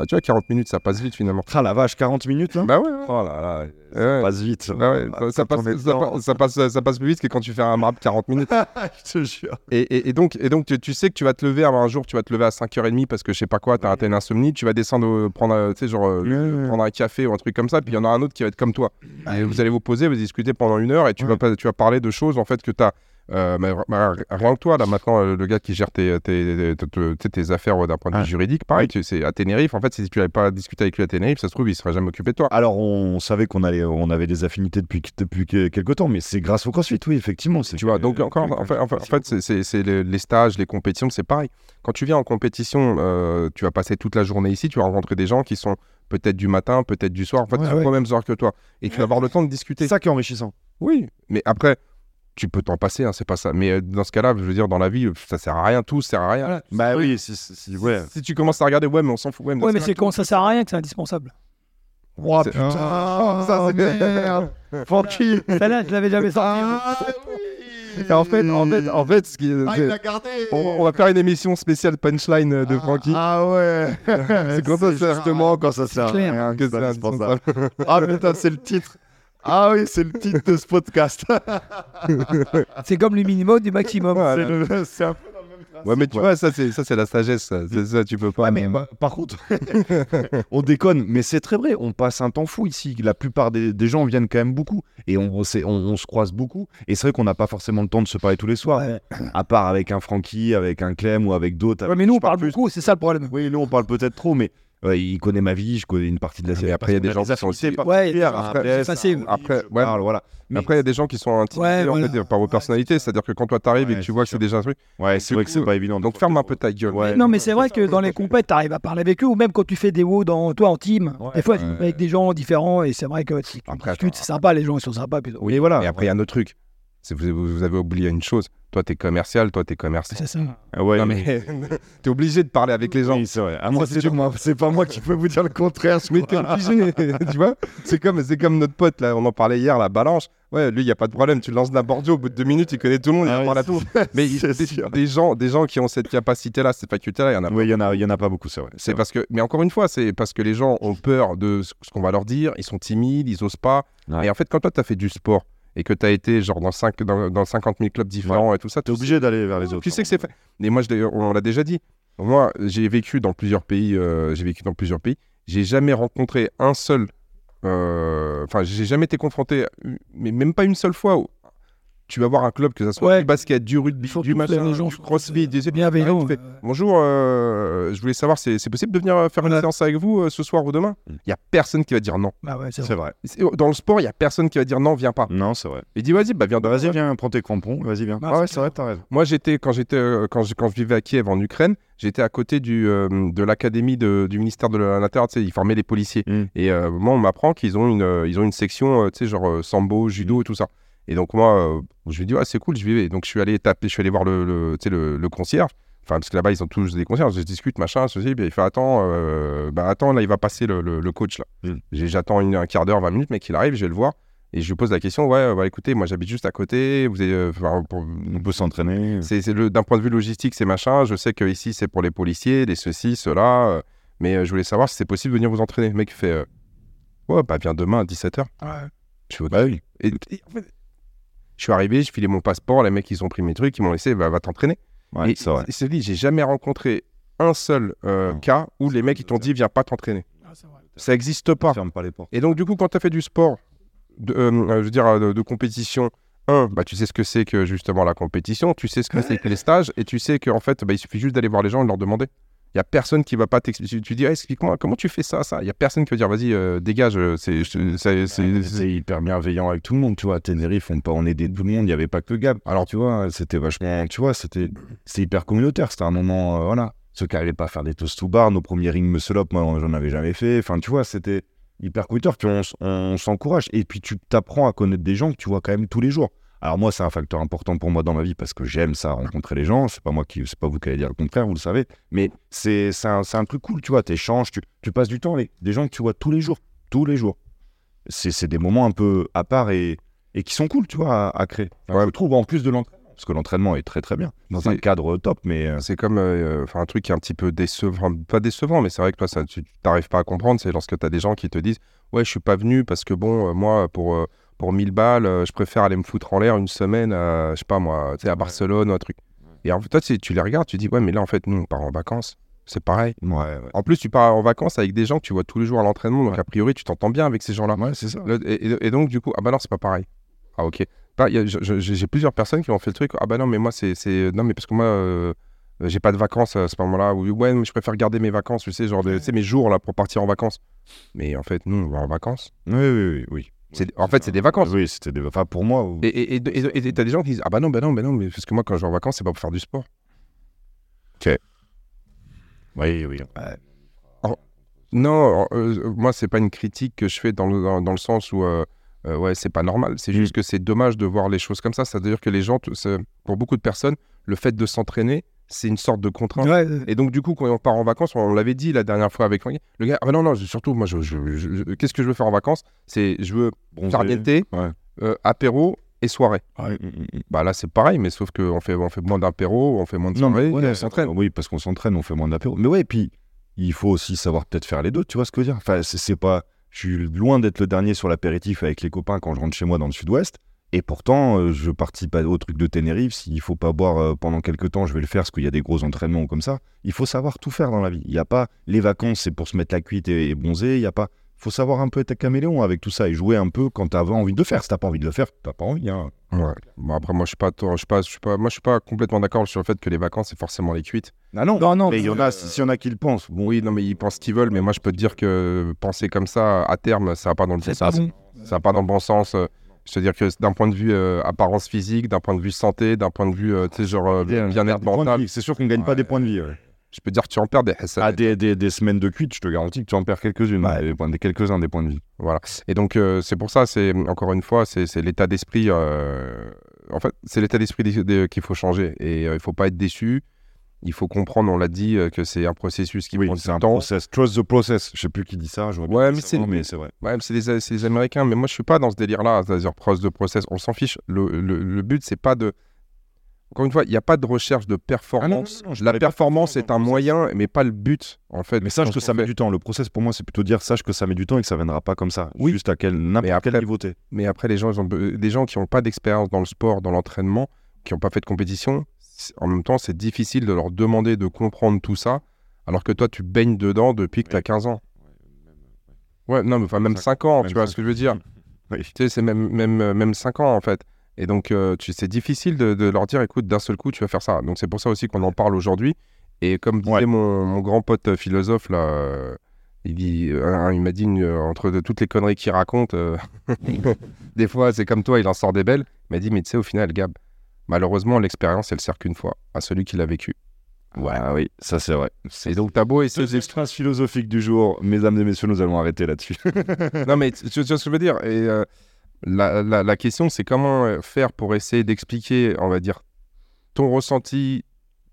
Ah, tu vois, 40 minutes, ça passe vite finalement. Ah la vache, 40 minutes là Bah ouais, ouais. Oh là là, ça Ouais. passe vite. Bah ouais, Ah, ça, passe, on est ça, dedans. passe, ça, passe, ça passe plus vite que quand tu fais un rap 40 minutes. Je te jure. Et, et- et donc, et donc tu, tu sais que tu vas te lever un jour, tu vas te lever à 5h30 parce que je sais pas quoi, t'as raté une insomnie, tu vas descendre, euh, prendre, euh, genre, euh, prendre un café ou un truc comme ça, puis il y en a un autre qui va être comme toi. Et vous allez vous poser, vous discuter pendant une heure et tu, vas, tu vas parler de choses en fait que tu as. mais, mais rien que toi, là maintenant, euh, le gars qui gère tes, tes, tes- affaires euh, d'un point de vue Ouais. juridique, pareil, tu- c'est à Tenerife. En fait, si tu n'avais pas discuté avec lui à Tenerife, ça se trouve, il serait jamais occupé de toi. Alors, on savait qu'on allait, on avait des affinités depuis, depuis que- quelque temps, mais c'est grâce au CrossFit, oui, effectivement. Tu vois, donc encore, en fait, en fait, c'est- les, les stages, les compétitions, c'est pareil. Quand tu viens en compétition, euh, tu vas passer toute la journée ici, tu vas rencontrer des gens qui sont peut-être du matin, peut-être du soir, en fait, Ouais, qui sont ouais. aux mêmes heures que toi. Et tu vas avoir le temps de discuter. c'est ça qui est enrichissant. Oui, mais après, tu peux t'en passer, hein, c'est pas ça. Mais euh, dans ce cas-là, je veux dire, dans la vie, euh, ça sert à rien, tout sert à rien. Voilà. Bah oui, si, si- si- ouais. Si tu commences à regarder, ouais, mais on s'en fout. Ouais, mais, Ouais, c'est quand ça sert à rien que c'est indispensable. Oh putain, Ah, ça c'est merde. Francky. Celle-là, je l'avais jamais sorti. Et en fait, en fait, en fait, ce qui est- c'est- gardé. on, on va faire une émission spéciale punchline euh, de Francky. Ah ouais. C'est quand ça sert justement quand ça sert rien que c'est indispensable. Ah putain, c'est le titre. Ah oui, c'est le titre de ce podcast. C'est comme le minimum du maximum. C'est le- c'est un peu dans le même principe. Ouais, mais tu vois, ça, c'est ça, c'est la sagesse. ça. C'est ça, tu peux pas. Ouais, mais bah, par contre, on déconne, mais c'est très vrai. On passe un temps fou ici. La plupart des, des gens viennent quand même beaucoup et on, c'est- on, on se croise beaucoup. Et c'est vrai qu'on n'a pas forcément le temps de se parler tous les soirs, Ouais. à part avec un Francky, avec un Clem ou avec d'autres. Ouais, mais nous, on parle plus. beaucoup, c'est ça le problème. Oui, nous on parle peut-être trop, mais ouais, il connaît ma vie, je connais une partie de la Ah, série. après, il y a des gens qui sont aussi- particulières. Ouais, Après, Après, je ouais. parle, voilà. Mais- Après, il y a des gens qui sont intimidés Ouais, en voilà. fait, par vos personnalités. C'est-à-dire que quand toi t'arrives et que tu vois que c'est déjà un truc. ouais, c'est vrai que c'est pas évident. Donc ferme un peu ta gueule. Ouais. Non, mais c'est vrai que dans les compètes, tu arrives à parler avec eux, ou même quand tu fais des WOD dans, toi en team, Ouais, des fois, ouais. avec des gens différents, et c'est vrai que si tu Après, discutes, attends. c'est sympa, les gens ils sont sympas. Oui, voilà. Et après, il y a un autre truc. Vous, avez oublié une chose. Toi, t'es commercial, toi, t'es commercial. C'est ça. Ah ouais, Non, mais t'es obligé de parler avec les gens. Oui, c'est vrai. Ah, moi, c'est pas moi qui peux vous dire le contraire. je Mais t'es obligé, tu vois C'est comme, c'est comme notre pote, là, on en parlait hier, la Balanche. Ouais, lui, il n'y a pas de problème. Tu le lances n'importe où, au bout de deux minutes, il connaît tout le monde, il Ah oui, parler à tout. Mais il- c'est des, gens, des gens qui ont cette capacité-là, cette faculté-là, il y en a Oui, il y en a, il y en a pas beaucoup, c'est vrai. C'est parce que, mais encore une fois, c'est parce que les gens ont peur de ce ce qu'on va leur dire, ils sont timides, ils osent pas. Ouais. Et en fait, quand toi, tu as fait du sport et que tu as été genre dans, cinq, dans, dans 50 000 clubs différents et tout ça, tu obligé d'aller vers les autres. tu sais que c'est fait? Mais moi, je on l'a déjà dit. Moi, j'ai vécu dans plusieurs pays. euh, j'ai vécu dans plusieurs pays. J'ai jamais rencontré un seul. euh, Enfin, j'ai jamais été confronté, mais même pas une seule fois. Tu vas voir un club que ça soit Ouais. du basket, du rugby, faut du machin, les gens, du crossfit, des C'est bienveillant. tu fais, euh, Bonjour, euh, je voulais savoir, c'est c'est possible de venir euh, faire une Ouais. séance avec vous euh, ce soir ou demain? Mm. Il y a personne qui va dire non. bah ouais, c'est C'est vrai. vrai. C'est- Dans le sport, il y a personne qui va dire non, viens pas. Non, c'est vrai. Il dit vas-y, bah viens. Bah, vas-y, viens, prends tes crampons. Vas-y, viens. Ah, Ah ouais, c'est vrai, t'as raison. Moi, j'étais quand j'étais euh, quand, je, quand je vivais à Kiev en Ukraine, j'étais à côté du euh, de l'académie de- du ministère de l'Intérieur. Tu sais, ils formaient les policiers. Mm. Et euh, moi, on m'apprend qu'ils ont une euh, ils ont une section, euh, tu sais, genre euh, sambo, judo et tout ça. Et donc moi, euh, je me dis ah c'est cool, je vivais. Donc je suis allé taper, je suis allé voir le, le, le, le concierge. Enfin parce que là-bas ils ont tous des concierges. Je discute machin, ceci. Puis il fait attends, euh, bah attends là il va passer le, le- coach là. Mm. J'attends un quart d'heure, 20 minutes, mec il arrive, je vais le voir. Et je lui pose la question, ouais, bah, écoutez, moi j'habite juste à côté, vous avez, euh, pour- On peut s'entraîner. c'est c'est le- d'un point de vue logistique, c'est machin. Je sais que ici c'est pour les policiers, les ceci, cela. euh, mais euh, je voulais savoir si c'est possible de venir vous entraîner. Le mec fait, euh, ouais, bah viens demain à 17h. Je suis, ok. Bah oui. Et- et en fait, je suis arrivé, je filais mon passeport, les mecs ils ont pris mes trucs, ils m'ont laissé, bah, va t'entraîner. Ouais, et c'est dis, j'ai jamais rencontré un seul euh, cas où les mecs ils t'ont dit, viens pas t'entraîner. Ça n'existe pas. Ferme pas les portes. Et donc, du coup, quand tu as fait du sport, de, euh, euh, je veux dire, de, de compétition, un, bah, tu sais ce que c'est que justement la compétition, tu sais ce que c'est que les stages, et tu sais qu'en fait, bah, il suffit juste d'aller voir les gens et de leur demander. Il n'y a personne qui va pas t'expliquer. Tu dis, Ah, explique-moi, comment tu fais ça, ça? Il n'y a personne qui va dire, vas-y, euh, dégage, euh, c'est. C'est hyper bienveillant avec tout le monde, tu vois. À Tenerife, on, on aidait tout le monde, il n'y avait pas que Gab. Alors, tu vois, c'était vachement, tu vois, c'était hyper communautaire. C'était un moment, euh, voilà. Ceux qui n'arrivaient pas à faire des toasts to bar, nos premiers rings muscle up, moi, j'en avais jamais fait. Enfin, tu vois, c'était hyper communautaire. Puis on, on s'encourage. Et puis, tu t'apprends à connaître des gens que tu vois quand même tous les jours. Alors, moi, c'est un facteur important pour moi dans ma vie parce que j'aime ça, rencontrer les gens. C'est pas moi qui, c'est pas vous qui allez dire le contraire, vous le savez. Mais c'est c'est un, c'est un truc cool, tu vois. Tu échanges, tu, tu passes du temps avec des gens que tu vois tous les jours. Tous les jours c'est c'est des moments un peu à part et, et qui sont cool, tu vois, à, à créer. Enfin, Je trouve en plus de l'entraînement, parce que l'entraînement est très très bien, dans un cadre top, mais euh, C'est comme euh, un truc qui est un petit peu décevant, pas décevant, mais c'est vrai que toi, ça, tu n'arrives pas à comprendre. C'est lorsque tu as des gens qui te disent Ouais, je suis pas venu parce que bon, euh, moi, pour, euh, pour 1000 balles, euh, je préfère aller me foutre en l'air une semaine, à, je sais pas moi, tu sais, à Barcelone ou un truc. Et en fait, toi, tu, tu les regardes, tu dis Ouais, mais là, en fait, nous, on part en vacances. C'est pareil. ouais, ouais. En plus, tu pars en vacances avec des gens que tu vois tous les jours à l'entraînement, donc Ouais. a priori, tu t'entends bien avec ces gens-là. Ouais, c'est ça. Le- et, et- et donc, du coup, ah bah non, c'est pas pareil. Ah, ok. Bah, j'ai plusieurs personnes qui ont fait le truc. Ah bah non, mais moi, c'est. c'est- Non, mais parce que moi, euh, j'ai pas de vacances à ce moment-là. Ou ouais, mais je préfère garder mes vacances, tu sais, genre, de- tu sais, mes jours là pour partir en vacances. Mais en fait, nous, on va en vacances. Oui, oui, oui. oui. En fait, c'est des vacances. Oui, c'était des. Enfin, pour moi. Et et- t'as des gens qui disent Ah bah non, bah non, bah non, mais parce que moi, quand je vais en vacances, c'est pas pour faire du sport. Oui, oui. Non, euh, moi, c'est pas une critique que je fais dans le, dans, dans le sens où, euh, euh, ouais, c'est pas normal. C'est juste que c'est dommage de voir les choses comme ça. C'est-à-dire que les gens, pour beaucoup de personnes, le fait de s'entraîner, c'est une sorte de contrainte. Ouais, Et donc, du coup, quand on part en vacances, on l'avait dit la dernière fois avec le gars, ah bah non, non, je- surtout, moi, je, je- je- je- qu'est-ce que je veux faire en vacances? C'est, je veux farniente, Ouais. euh, apéro et soirée. Mm, mm, mm. Bah là, c'est pareil, mais sauf qu'on fait, on fait moins d'apéro, on fait moins de Non, soirée, et on s'entraîne. Oui, parce qu'on s'entraîne, on fait moins d'apéro. Mais ouais, puis il faut aussi savoir peut-être faire les deux, tu vois ce que je veux dire? Enfin, c'est- c'est pas. Je suis loin d'être le dernier sur l'apéritif avec les copains quand je rentre chez moi dans le sud-ouest. Et pourtant, euh, je participe pas au truc de Tenerife. S'il faut pas boire euh, pendant quelques temps, je vais le faire parce qu'il y a des gros entraînements comme ça. Il faut savoir tout faire dans la vie. Il y a pas les vacances, c'est pour se mettre la cuite et, et bronzer. Il y a pas. faut savoir un peu être caméléon avec tout ça et jouer un peu quand t'as envie de le faire. Si t'as pas envie de le faire, t'as pas envie. Hein. Ouais. Bon, après, moi, je suis pas, je suis pas, je suis pas, moi, je suis pas complètement d'accord sur le fait que les vacances, c'est forcément les cuites. Ah non. Non, non. Mais il y en a, s'il y en a qui le pensent. Bon, Oui, non, mais ils pensent ce qu'ils veulent, mais moi, je peux te dire que penser comme ça, à terme, ça va pas dans le bon sens. bon. Ça va pas dans le bon sens. C'est-à-dire que d'un point de vue euh, apparence physique, d'un point de vue santé, d'un point de vue, euh, genre euh, bien-être mental. C'est sûr qu'on gagne pas des points de vie. ouais. je peux dire que tu en perds des Ah, des, des, des semaines de cuite, je te garantis que tu en perds quelques-unes. Ouais. Des quelques-uns des points de vie. Voilà. Et donc, euh, c'est pour ça, c'est encore une fois, c'est l'état d'esprit. En fait, c'est l'état d'esprit des- des- qu'il faut changer. Et il faut pas être déçu. Il faut comprendre, on l'a dit, euh, que c'est un processus qui Oui, prend c'est du un temps. process. Trust the process. Je sais plus qui dit ça. Ouais, mais c'est- mais c'est vrai. Ouais, c'est les, Américains, mais moi je suis pas dans ce délire-là, c'est-à-dire proche de process, on s'en fiche. Le, le, le but, c'est pas de. Encore une fois, il n'y a pas de recherche de performance. Ah non, non, je La performance performance est un moyen, mais pas le but, en fait. Mais sache que ça met du temps. Le process, pour moi, c'est plutôt dire sache que ça met du temps et que ça viendra pas comme ça. Oui. Juste à quel n'importe quel niveau. Mais après, les gens, ils ont des gens qui n'ont pas d'expérience dans le sport, dans l'entraînement, qui n'ont pas fait de compétition, en même temps, c'est difficile de leur demander de comprendre tout ça, alors que toi, tu baignes dedans depuis que tu as 15 ans. Ouais, non, mais enfin, même Cinq- 5 ans, tu vois ce que je veux dire. Oui. Tu sais, c'est même, même, euh, même 5 ans en fait. Et donc, euh, tu- c'est difficile de, de leur dire, écoute, d'un seul coup, tu vas faire ça. Donc, c'est pour ça aussi qu'on en parle aujourd'hui. Et comme disait Ouais. mon, mon grand pote euh, philosophe, là, euh, il, dit, euh, il m'a dit, entre de toutes les conneries qu'il raconte, des fois, c'est comme toi, il en sort des belles. Il m'a dit, mais tu sais, au final, Gab, malheureusement, l'expérience, elle sert qu'une fois, à celui qui l'a vécu. Ouais, oui, ça c'est vrai. Et donc, t'as beau essayer Ces extraces philosophiques du jour, mesdames et messieurs, nous allons arrêter là-dessus. non, mais tu, tu vois ce que je veux dire? Et euh, la, la- la question, c'est comment euh, faire pour essayer d'expliquer, on va dire, ton ressenti,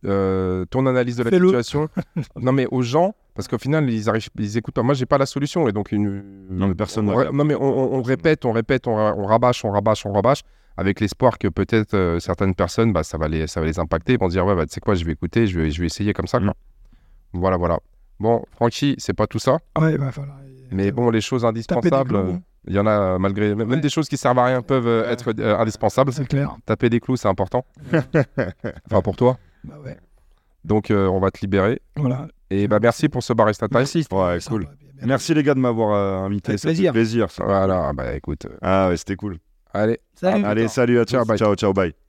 euh, ton analyse de la situation. non, mais aux gens, Parce qu'au final, ils arrivent, ils écoutent pas. Moi, j'ai pas la solution. Et donc, une... Non, mais personne on, non, mais on, on- on répète, on répète, on, on rabâche, on rabâche, on rabâche, avec l'espoir que peut-être euh, certaines personnes, bah, ça, va les, ça va les impacter. Ils vont se dire, ouais, bah, tu sais quoi, je vais écouter, je vais, je vais essayer comme ça. quoi. Voilà, voilà. Bon, Francky, c'est pas tout ça. Ouais, il va falloir. Mais bon, les choses indispensables, euh, hein. il y en a euh, malgré. Même Ouais. des choses qui servent à rien peuvent euh, Ouais. être euh, indispensables. C'est clair. Taper des clous, c'est important. enfin, pour toi. Bah ouais. Donc, euh, on va te libérer. Voilà. Et bah, merci pour ce barista time. Merci. Ouais, cool. Merci les gars de m'avoir euh, invité. Fait plaisir. plaisir. ça. Voilà, bah écoute. Ah ouais, c'était cool. Allez. Salut. Allez, salut à. Ciao, bye. ciao, ciao, bye.